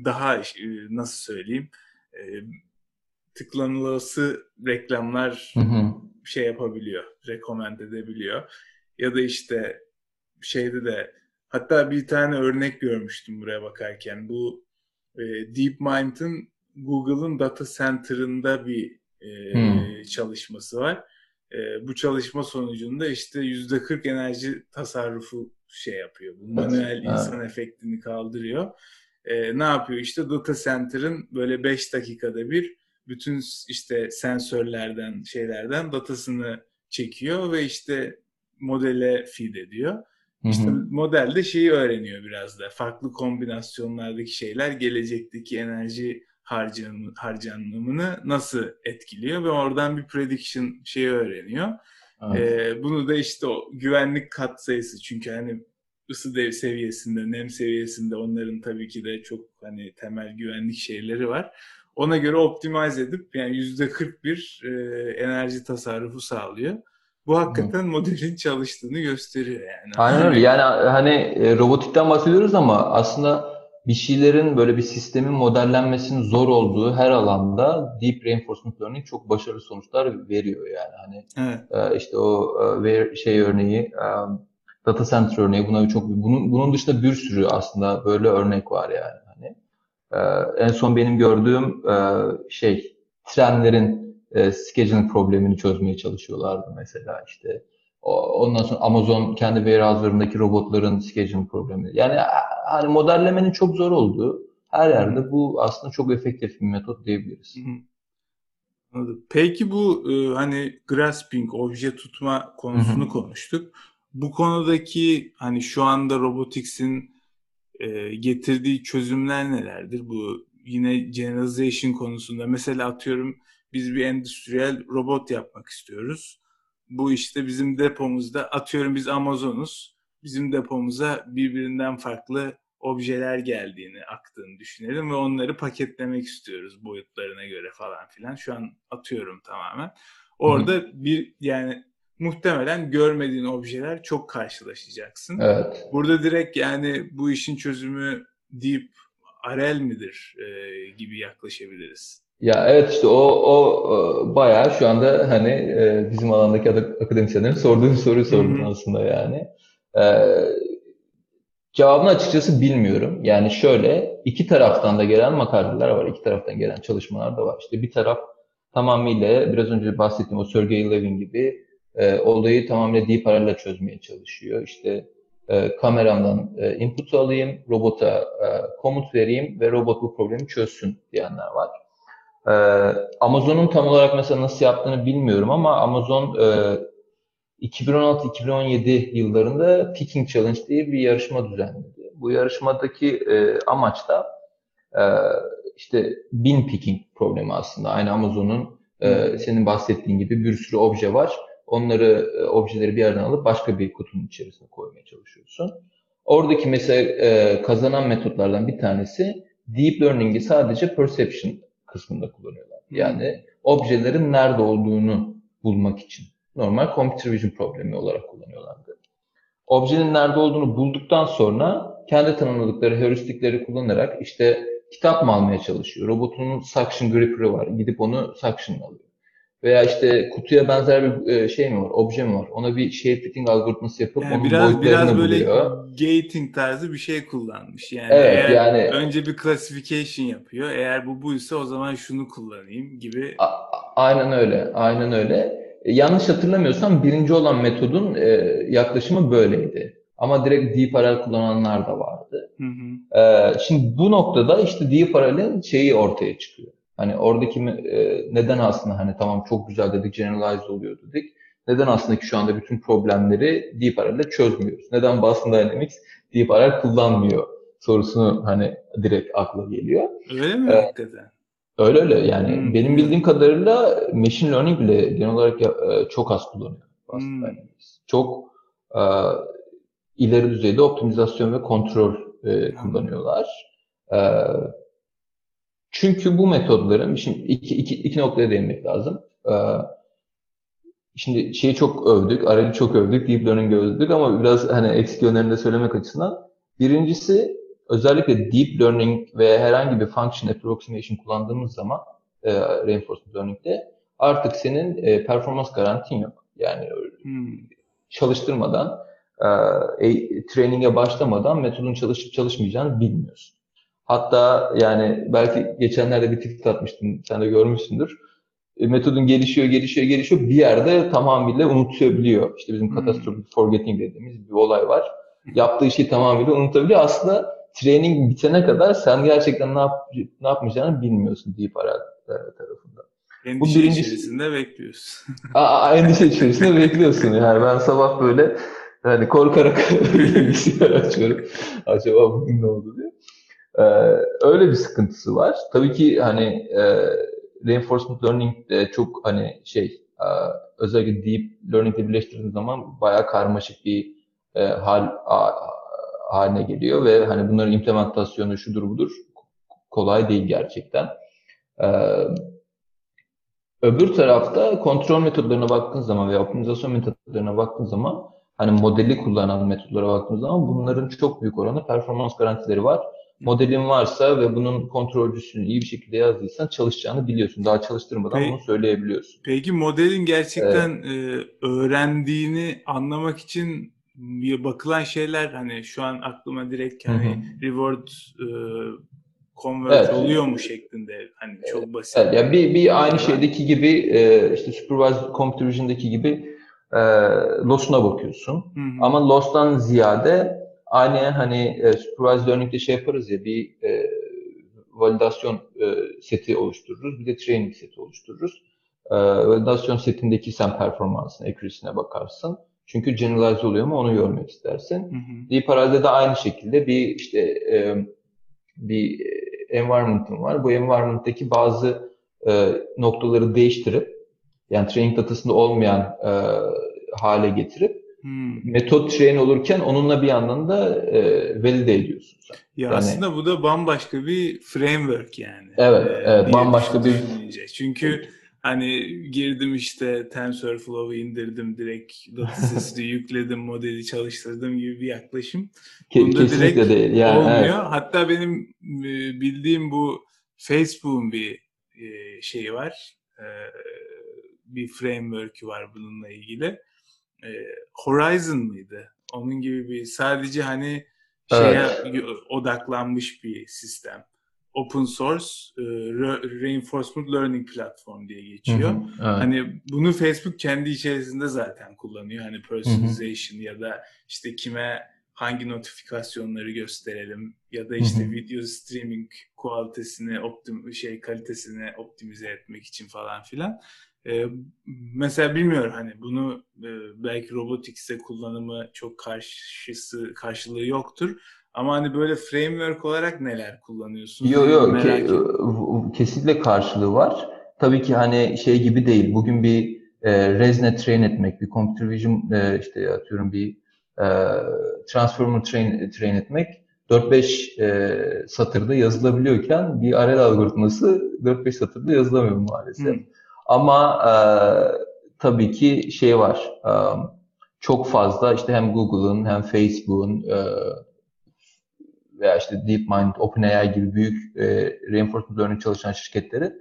daha e, nasıl söyleyeyim e, tıklanılası reklamlar hı hı. şey yapabiliyor, rekomend edebiliyor. Ya da işte şeyde de hatta bir tane örnek görmüştüm buraya bakarken. Bu e, DeepMind'ın Google'ın data center'ında bir e, hmm. çalışması var. E, bu çalışma sonucunda işte yüzde 40 enerji tasarrufu şey yapıyor. Bu manuel insan efektini kaldırıyor. E, ne yapıyor? İşte data center'ın böyle 5 dakikada bir bütün işte sensörlerden şeylerden datasını çekiyor ve işte modele feed ediyor. İşte model de şeyi öğreniyor biraz da. Farklı kombinasyonlardaki şeyler gelecekteki enerji harcanımı, harcanımını nasıl etkiliyor ve oradan bir prediction şeyi öğreniyor. Evet. Ee, bunu da işte o güvenlik kat sayısı çünkü hani ısı dev seviyesinde, nem seviyesinde onların tabii ki de çok hani temel güvenlik şeyleri var. Ona göre optimize edip yani yüzde 41 e, enerji tasarrufu sağlıyor. Bu hakikaten modelin çalıştığını gösteriyor yani. Aynen öyle. Yani hani e, robotikten bahsediyoruz ama aslında bir şeylerin böyle bir sistemin modellenmesinin zor olduğu her alanda deep reinforcement learning çok başarılı sonuçlar veriyor yani. Hani evet. e, işte o e, şey örneği data center örneği buna çok bunun bunun dışında bir sürü aslında böyle örnek var yani. Hani en son benim gördüğüm şey trenlerin e, scheduling problemini çözmeye çalışıyorlardı mesela işte. Ondan sonra Amazon kendi warehouse'larındaki robotların scheduling problemi. Yani hani modellemenin çok zor olduğu her yerde bu aslında çok efektif bir metot diyebiliriz. Peki bu e, hani grasping, obje tutma konusunu konuştuk. Bu konudaki hani şu anda robotics'in e, getirdiği çözümler nelerdir? Bu yine generalization konusunda mesela atıyorum biz bir endüstriyel robot yapmak istiyoruz. Bu işte bizim depomuzda atıyorum biz Amazon'uz. Bizim depomuza birbirinden farklı objeler geldiğini, aktığını düşünelim ve onları paketlemek istiyoruz boyutlarına göre falan filan. Şu an atıyorum tamamen. Orada Hı. bir yani muhtemelen görmediğin objeler çok karşılaşacaksın. Evet. Burada direkt yani bu işin çözümü deep RL midir e, gibi yaklaşabiliriz. Ya evet işte o, o bayağı şu anda hani e, bizim alandaki akademisyenlerin sorduğu soruyu sordun aslında yani. Ee, cevabını açıkçası bilmiyorum. Yani şöyle iki taraftan da gelen makaleler var. iki taraftan gelen çalışmalar da var. İşte bir taraf tamamıyla biraz önce bahsettiğim o Sergey Levin gibi e, olayı tamamıyla deep paralel çözmeye çalışıyor. İşte e, kameramdan e, input alayım, robota e, komut vereyim ve robot bu problemi çözsün diyenler var. E, Amazon'un tam olarak mesela nasıl yaptığını bilmiyorum ama Amazon e, 2016-2017 yıllarında Picking Challenge diye bir yarışma düzenledi. Bu yarışmadaki e, amaç da e, işte bin picking problemi aslında. Aynı Amazon'un e, senin bahsettiğin gibi bir sürü obje var. Onları, e, objeleri bir yerden alıp başka bir kutunun içerisine koymaya çalışıyorsun. Oradaki mesela e, kazanan metotlardan bir tanesi Deep Learning'i sadece perception kısmında kullanıyorlar. Yani objelerin nerede olduğunu bulmak için normal computer vision problemi olarak kullanıyorlardı. Objenin nerede olduğunu bulduktan sonra kendi tanımladıkları heuristikleri kullanarak işte kitap mı almaya çalışıyor. Robotunun suction gripper'ı var. Gidip onu suction alıyor. Veya işte kutuya benzer bir e, şey mi var, obje mi var? Ona bir shape fitting algoritması yapıp yani onun biraz, boyutlarını biraz böyle buluyor. gating tarzı bir şey kullanmış. Yani, evet, eğer yani önce bir classification yapıyor. Eğer bu buysa o zaman şunu kullanayım gibi. A- aynen öyle. Aynen öyle. E, yanlış hatırlamıyorsam birinci olan metodun e, yaklaşımı böyleydi. Ama direkt deep parallel kullananlar da vardı. Hı hı. E, şimdi bu noktada işte deep parallel'in şeyi ortaya çıkıyor. Hani oradaki e, neden aslında hani tamam çok güzel dedik, generalized oluyor dedik. Neden aslında ki şu anda bütün problemleri deep parallel çözmüyoruz? Neden Boston Dynamics deep parallel kullanmıyor sorusunu hani direkt akla geliyor. Öyle mi ee? Öyle öyle yani hmm. benim bildiğim kadarıyla machine learning bile genel olarak e, çok az kullanıyor. Hmm. Çok e, ileri düzeyde optimizasyon ve kontrol e, kullanıyorlar. E, çünkü bu metodların, şimdi iki, iki, iki noktaya değinmek lazım. E, şimdi şeyi çok övdük, RL'i çok övdük, Deep Learning'i övdük ama biraz hani eksik yönlerini de söylemek açısından. Birincisi özellikle Deep Learning ve herhangi bir Function Approximation kullandığımız zaman e, Reinforcement Learning'de artık senin e, performans garantin yok. Yani hmm. çalıştırmadan, e, training'e başlamadan metodun çalışıp çalışmayacağını bilmiyorsun. Hatta yani belki geçenlerde bir tweet atmıştım, sen de görmüşsündür. E, metodun gelişiyor, gelişiyor, gelişiyor. Bir yerde tamamıyla unutabiliyor. İşte bizim hmm. catastrophic forgetting dediğimiz bir olay var. Yaptığı şeyi tamamıyla unutabiliyor. Aslında training bitene kadar sen gerçekten ne, yap, ne yapmayacağını bilmiyorsun deyip ara tarafında. Endişe Bu birinci... içerisinde bekliyorsun. Aa, endişe içerisinde bekliyorsun. Yani ben sabah böyle yani korkarak bilgisayar açıyorum. Acaba bugün ne oldu diye. Ee, öyle bir sıkıntısı var. Tabii ki hani e, reinforcement learning de çok hani şey e, özellikle deep learning ile birleştirdiğiniz zaman bayağı karmaşık bir e, hal a, haline geliyor ve hani bunların implementasyonu şudur budur kolay değil gerçekten. Ee, öbür tarafta kontrol metodlarına baktığın zaman veya optimizasyon metodlarına baktığın zaman hani modeli kullanan metodlara baktığımız zaman bunların çok büyük oranı performans garantileri var. Modelin varsa ve bunun kontrolcüsünü iyi bir şekilde yazdıysan çalışacağını biliyorsun. Daha çalıştırmadan peki, bunu söyleyebiliyorsun. Peki modelin gerçekten evet. e, öğrendiğini anlamak için bakılan şeyler hani şu an aklıma direkt hani Hı-hı. reward e, convert evet. oluyor mu şeklinde hani çok basit. Evet, yani bir, bir aynı şeydeki gibi e, işte supervised computer vision'daki gibi e, loss'una bakıyorsun. Hı-hı. Ama loss'tan ziyade aynı hani e, supervised learning'de şey yaparız ya bir e, validasyon e, seti oluştururuz. Bir de training seti oluştururuz. E, validasyon setindeki sen performansına, accuracy'ne bakarsın. Çünkü generalize oluyor mu onu görmek istersin. Hı hı. Deep Parallel'de de aynı şekilde bir işte e, bir environment'ın var. Bu environment'taki bazı e, noktaları değiştirip yani training datasında olmayan e, hale getirip Hmm. Metot train olurken onunla bir yandan da e, valide ediyorsun sen. Ya yani, aslında bu da bambaşka bir framework yani. Evet, ee, evet bambaşka bir çünkü Hani girdim işte TensorFlow'u indirdim direkt dataseti yükledim modeli çalıştırdım gibi bir yaklaşım. Bunda Kesinlikle direkt değil. Yani, olmuyor. Evet. Hatta benim e, bildiğim bu Facebook'un bir e, şeyi var. E, bir framework'ü var bununla ilgili. Horizon mıydı? Onun gibi bir sadece hani şeye evet. odaklanmış bir sistem open source e, reinforcement learning platform diye geçiyor. Hı hı, evet. Hani bunu Facebook kendi içerisinde zaten kullanıyor. Hani personalization hı hı. ya da işte kime hangi notifikasyonları gösterelim ya da işte hı hı. video streaming kalitesini optim şey kalitesini optimize etmek için falan filan. Ee, mesela bilmiyorum hani bunu e, belki robotics'te kullanımı çok karşısı karşılığı yoktur ama hani böyle framework olarak neler kullanıyorsun? Yok yok ke, kesinlikle karşılığı var. Tabii ki hani şey gibi değil. Bugün bir e, ResNet train etmek, bir computer vision e, işte atıyorum bir e, transformer train, train etmek 4-5 e, satırda yazılabiliyorken bir RL algoritması 4-5 satırda yazılamıyor maalesef. Hmm. Ama e, tabii ki şey var. E, çok fazla işte hem Google'ın hem Facebook'un e, veya işte DeepMind, OpenAI gibi büyük e, reinforcement learning çalışan şirketleri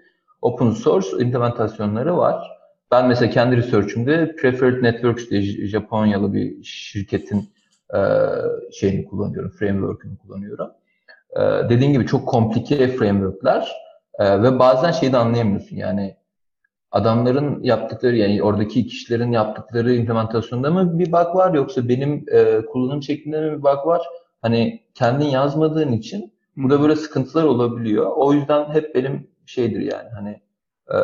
open source implementasyonları var. Ben mesela kendi research'ümde Preferred Networks diye Japonyalı bir şirketin e, şeyini kullanıyorum, framework'ünü kullanıyorum. E, dediğim gibi çok komplike framework'ler e, ve bazen şeyi de anlayamıyorsun yani adamların yaptıkları yani oradaki kişilerin yaptıkları implementasyonda mı bir bug var yoksa benim e, kullanım şeklinde mi bir bug var? Hani kendin yazmadığın için burada böyle sıkıntılar olabiliyor. O yüzden hep benim şeydir yani hani e,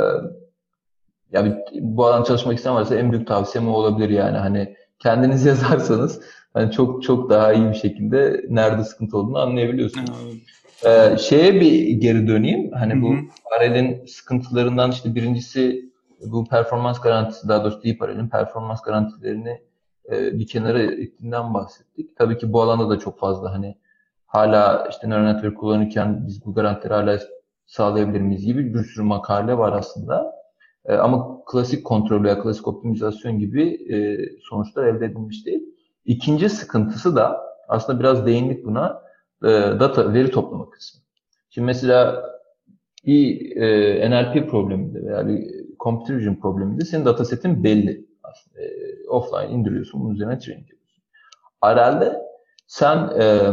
ya bu alan çalışmak isteyen varsa en büyük tavsiyem o olabilir yani hani kendiniz yazarsanız hani çok çok daha iyi bir şekilde nerede sıkıntı olduğunu anlayabiliyorsunuz. Ee, şeye bir geri döneyim. Hani Hı-hı. bu Paralel'in sıkıntılarından işte birincisi bu performans garantisi daha doğrusu Deep Paralel'in performans garantilerini e, bir kenara ettiğinden bahsettik. Tabii ki bu alanda da çok fazla hani hala işte neural network kullanırken biz bu garantileri hala sağlayabilir miyiz gibi bir sürü makale var aslında. E, ama klasik kontrol veya klasik optimizasyon gibi e, sonuçlar elde edilmiş değil. İkinci sıkıntısı da aslında biraz değindik buna e, data, veri toplama kısmı. Şimdi mesela bir e, NLP probleminde veya bir computer vision probleminde senin datasetin belli. Aslında, e, offline indiriyorsun, bunun üzerine training yapıyorsun. RL'de sen e,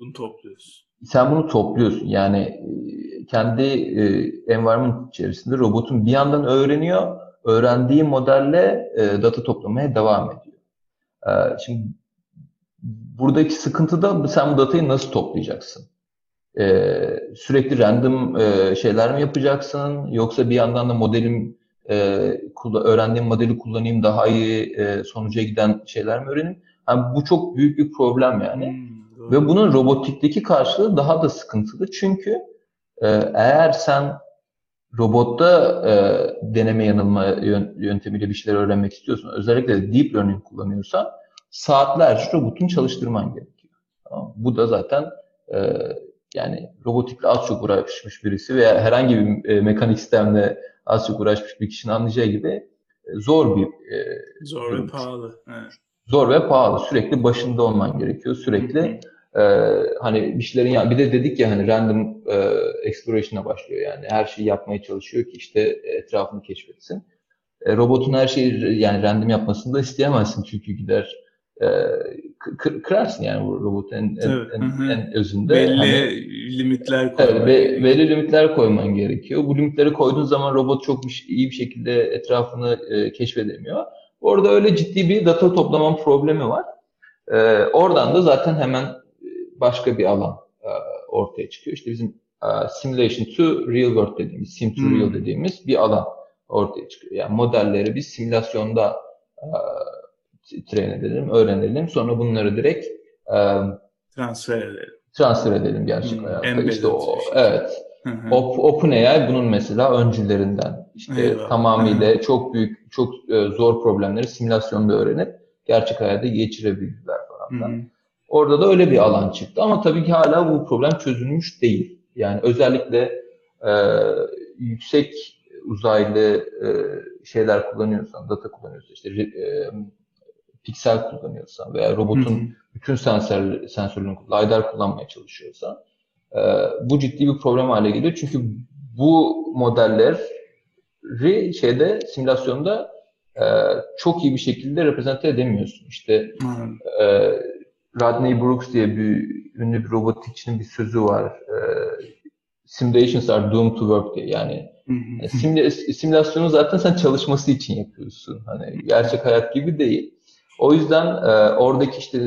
bunu topluyorsun. Sen bunu topluyorsun. Yani e, kendi e, environment içerisinde robotun bir yandan öğreniyor, öğrendiği modelle e, data toplamaya devam ediyor. E, şimdi buradaki sıkıntı da sen bu datayı nasıl toplayacaksın? Ee, sürekli random e, şeyler mi yapacaksın? Yoksa bir yandan da modelim e, öğrendiğim modeli kullanayım daha iyi e, sonuca giden şeyler mi öğreneyim? Yani bu çok büyük bir problem yani. Hmm, Ve bunun robotikteki karşılığı daha da sıkıntılı. Çünkü e, eğer sen robotta e, deneme yanılma yöntemiyle bir şeyler öğrenmek istiyorsan, özellikle de deep learning kullanıyorsan saatlerce robotun çalıştırman gerekiyor. Tamam. Bu da zaten e, yani robotikle az çok uğraşmış birisi veya herhangi bir e, mekanik sistemle az çok uğraşmış bir kişinin anlayacağı gibi e, zor bir e, zor ve pahalı. Evet. Zor ve pahalı. Sürekli başında olman gerekiyor. Sürekli e, hani bir şeylerin ya bir de dedik ya hani random e, exploration'a başlıyor yani her şeyi yapmaya çalışıyor ki işte etrafını keşfetsin. E, robotun her şeyi yani random yapmasını da isteyemezsin çünkü gider e, kırarsın yani bu robotun en, en, en, en özünde. Belli hani, limitler koyman evet, be, Belli limitler koyman gerekiyor. Bu limitleri koyduğun zaman robot çok bir, iyi bir şekilde etrafını e, keşfedemiyor. Orada öyle ciddi bir data toplaman problemi var. E, oradan da zaten hemen başka bir alan e, ortaya çıkıyor. İşte bizim e, simulation to real world dediğimiz, sim to hmm. real dediğimiz bir alan ortaya çıkıyor. Yani modelleri biz simülasyonda e, train edelim, öğrenelim. Sonra bunları direkt e, transfer edelim. Transfer edelim gerçek hmm, hayatta. İşte o, evet. Op, OpenAI bunun mesela öncülerinden. İşte Eyvallah. tamamıyla çok büyük, çok e, zor problemleri simülasyonda öğrenip gerçek hayata geçirebildiler falan. Orada da öyle bir alan çıktı ama tabii ki hala bu problem çözülmüş değil. Yani özellikle e, yüksek uzaylı e, şeyler kullanıyorsan, data kullanıyorsan, işte e, piksel kullanıyorsan veya robotun hı hı. bütün sensör, sensörlerini, LiDAR kullanmaya çalışıyorsan e, bu ciddi bir problem hale geliyor. Çünkü bu modelleri şeyde simülasyonda e, çok iyi bir şekilde reprezente edemiyorsun. İşte e, Rodney Brooks diye bir ünlü bir robotikçinin bir sözü var. E, simulations are doomed to work diye. Yani simüle, simülasyonu zaten sen çalışması için yapıyorsun. Hani gerçek hayat gibi değil. O yüzden e, oradaki işte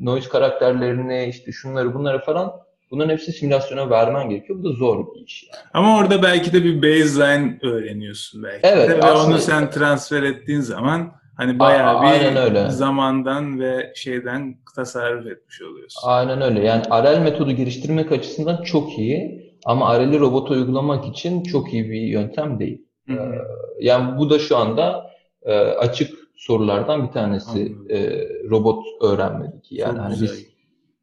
noise karakterlerini, işte şunları bunları falan bunların hepsi simülasyona vermen gerekiyor. Bu da zor bir iş. Yani. Ama orada belki de bir baseline öğreniyorsun belki. Evet. De. Ve aslında... onu sen transfer ettiğin zaman hani bayağı A- bir öyle. zamandan ve şeyden tasarruf etmiş oluyorsun. Aynen öyle. Yani RL metodu geliştirmek açısından çok iyi. Ama RL'i robota uygulamak için çok iyi bir yöntem değil. Hı hı. Ee, yani bu da şu anda e, açık sorulardan bir tanesi e, robot öğrenmedik. Yani Çok hani güzel. biz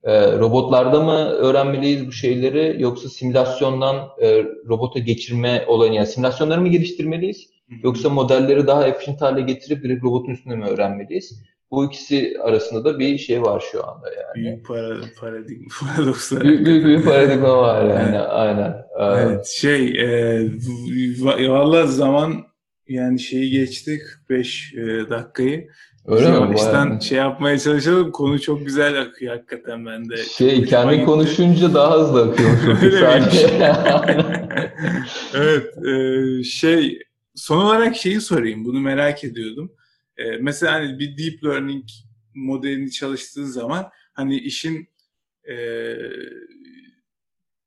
e, robotlarda mı öğrenmeliyiz bu şeyleri yoksa simülasyondan e, robota geçirme olayını yani simülasyonları mı geliştirmeliyiz Hı-hı. yoksa modelleri daha efficient hale getirip direkt robotun üstünde mi öğrenmeliyiz? Bu ikisi arasında da bir şey var şu anda yani. Büyük para, paradigma, paradokslar. Büyük, büyük bir paradigma var yani aynen. Evet, şey, e, valla zaman yani şeyi geçtik 45 e, dakikayı. Öyle mi? Yavaştan şey yapmaya çalışalım. Konu çok güzel akıyor hakikaten bende. Şey kendi konuşunca daha hızlı akıyor. Evet. E, şey son olarak şeyi sorayım. Bunu merak ediyordum. E, mesela hani bir deep learning modelini çalıştığı zaman hani işin e,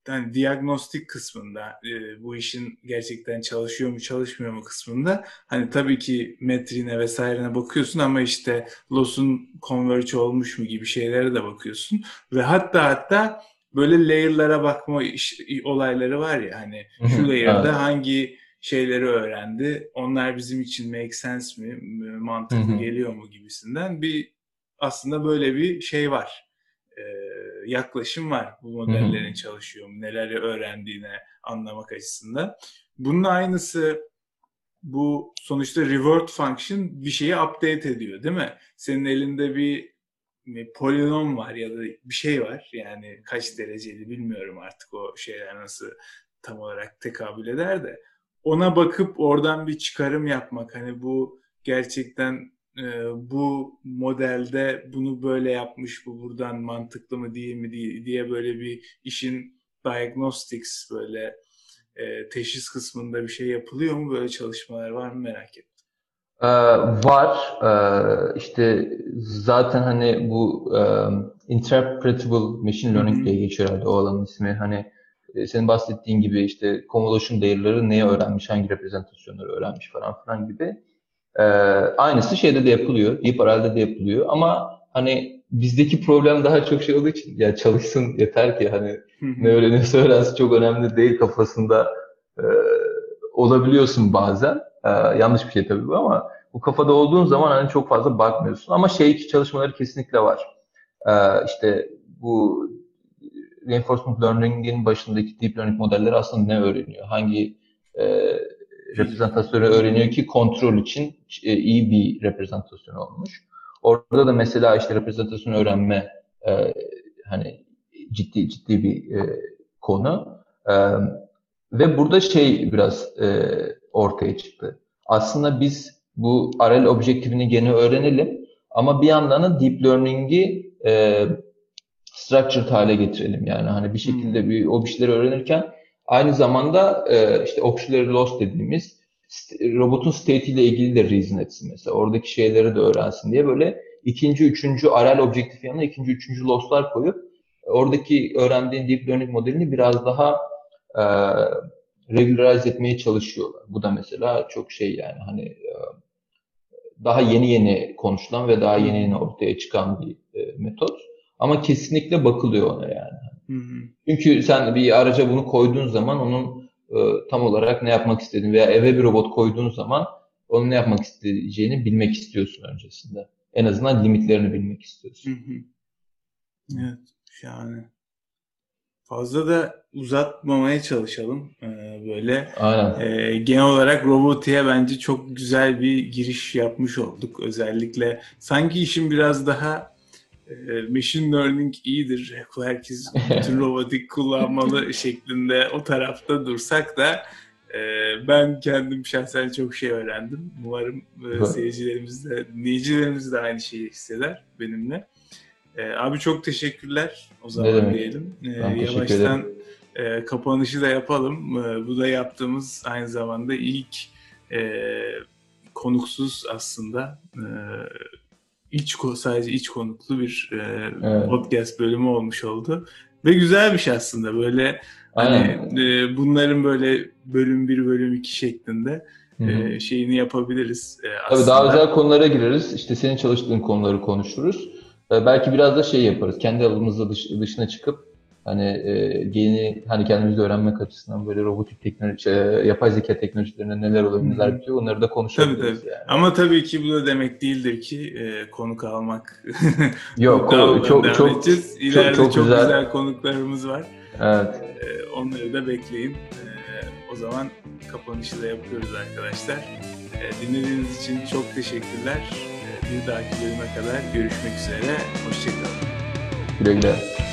yani diagnostik kısmında e, bu işin gerçekten çalışıyor mu çalışmıyor mu kısmında hani tabii ki metrine vesairene bakıyorsun ama işte loss'un converge olmuş mu gibi şeylere de bakıyorsun ve hatta hatta böyle layer'lara bakma iş, olayları var ya hani şu layer'da evet. hangi şeyleri öğrendi. Onlar bizim için make sense mi, mantıklı geliyor mu gibisinden bir aslında böyle bir şey var. Ee, yaklaşım var bu modellerin çalışıyor neleri öğrendiğine anlamak açısından. Bunun aynısı bu sonuçta reward function bir şeyi update ediyor değil mi? Senin elinde bir polinom var ya da bir şey var. Yani kaç dereceli bilmiyorum artık o şeyler nasıl tam olarak tekabül eder de. Ona bakıp oradan bir çıkarım yapmak. Hani bu gerçekten e, bu modelde bunu böyle yapmış bu buradan mantıklı mı değil mi diye, diye böyle bir işin diagnostics böyle e, teşhis kısmında bir şey yapılıyor mu? Böyle çalışmalar var mı merak ettim. Ee, var. Ee, işte zaten hani bu e, interpretable machine learning diye geçiyor herhalde o alanın ismi. Hani e, senin bahsettiğin gibi işte convolution değerleri neye öğrenmiş, hangi reprezentasyonları öğrenmiş falan filan gibi. Ee, aynısı şeyde de yapılıyor. Deep RL'de de yapılıyor. Ama hani bizdeki problem daha çok şey olduğu için ya çalışsın yeter ki hani ne öğrenirse öğrensin çok önemli değil kafasında e, olabiliyorsun bazen. E, yanlış bir şey tabii bu ama bu kafada olduğun zaman hani çok fazla bakmıyorsun. Ama şey çalışmaları kesinlikle var. E, işte bu reinforcement learning'in başındaki deep learning modelleri aslında ne öğreniyor? Hangi e, reprezentasyonu öğreniyor ki kontrol için e, iyi bir reprezentasyon olmuş. Orada da mesela işte reprezentasyon öğrenme e, hani ciddi ciddi bir e, konu. E, ve burada şey biraz e, ortaya çıktı. Aslında biz bu RL objektifini gene öğrenelim ama bir yandan da deep learning'i e, structured hale getirelim. Yani hani bir şekilde hmm. bir, o bir şeyleri öğrenirken aynı zamanda e, işte auxiliary loss dediğimiz robotun state ile ilgili de reason etsin mesela. Oradaki şeyleri de öğrensin diye böyle ikinci, üçüncü RL objektif yanına ikinci, üçüncü loss'lar koyup oradaki öğrendiğin deep learning modelini biraz daha e, regularize etmeye çalışıyorlar. Bu da mesela çok şey yani hani e, daha yeni yeni konuşulan ve daha yeni yeni ortaya çıkan bir e, metot. Ama kesinlikle bakılıyor ona yani. Hı hı. Çünkü sen bir araca bunu koyduğun zaman onun e, tam olarak ne yapmak istediğini veya eve bir robot koyduğun zaman onun ne yapmak isteyeceğini bilmek istiyorsun öncesinde. En azından limitlerini bilmek istiyorsun. Hı hı. Evet, yani fazla da uzatmamaya çalışalım ee, böyle. Aynen. Ee, genel olarak robotiğe bence çok güzel bir giriş yapmış olduk. Özellikle sanki işin biraz daha e, machine learning iyidir. Herkes bütün robotik kullanmalı şeklinde o tarafta dursak da e, ben kendim şahsen çok şey öğrendim. Umarım e, seyircilerimiz de, dinleyicilerimiz de aynı şeyi hisseder benimle. E, abi çok teşekkürler o zaman diyelim. E, yavaştan e, kapanışı da yapalım. E, bu da yaptığımız aynı zamanda ilk e, konuksuz aslında e, iç sadece iç konuklu bir e, evet. podcast bölümü olmuş oldu. Ve güzel bir şey aslında böyle hani e, bunların böyle bölüm bir bölüm iki şeklinde e, şeyini yapabiliriz. E, aslında. Tabii daha özel konulara gireriz. İşte senin çalıştığın konuları konuşuruz. E, belki biraz da şey yaparız. Kendi alanımızda dış, dışına çıkıp hani e, yeni hani kendimizi öğrenmek açısından böyle robotik teknoloji, şey, yapay zeka teknolojilerinde neler oluyor, neler bitiyor onları da konuşabiliriz. Tabii, tabii. Yani. Ama tabii ki bu da demek değildir ki e, konuk almak. Yok, çok çok çok, İleride çok, çok, çok güzel. güzel konuklarımız var. Evet. E, onları da bekleyin. E, o zaman kapanışı da yapıyoruz arkadaşlar. E, dinlediğiniz için çok teşekkürler. E, bir dahaki bölüme kadar görüşmek üzere. Hoşçakalın. Güle güle.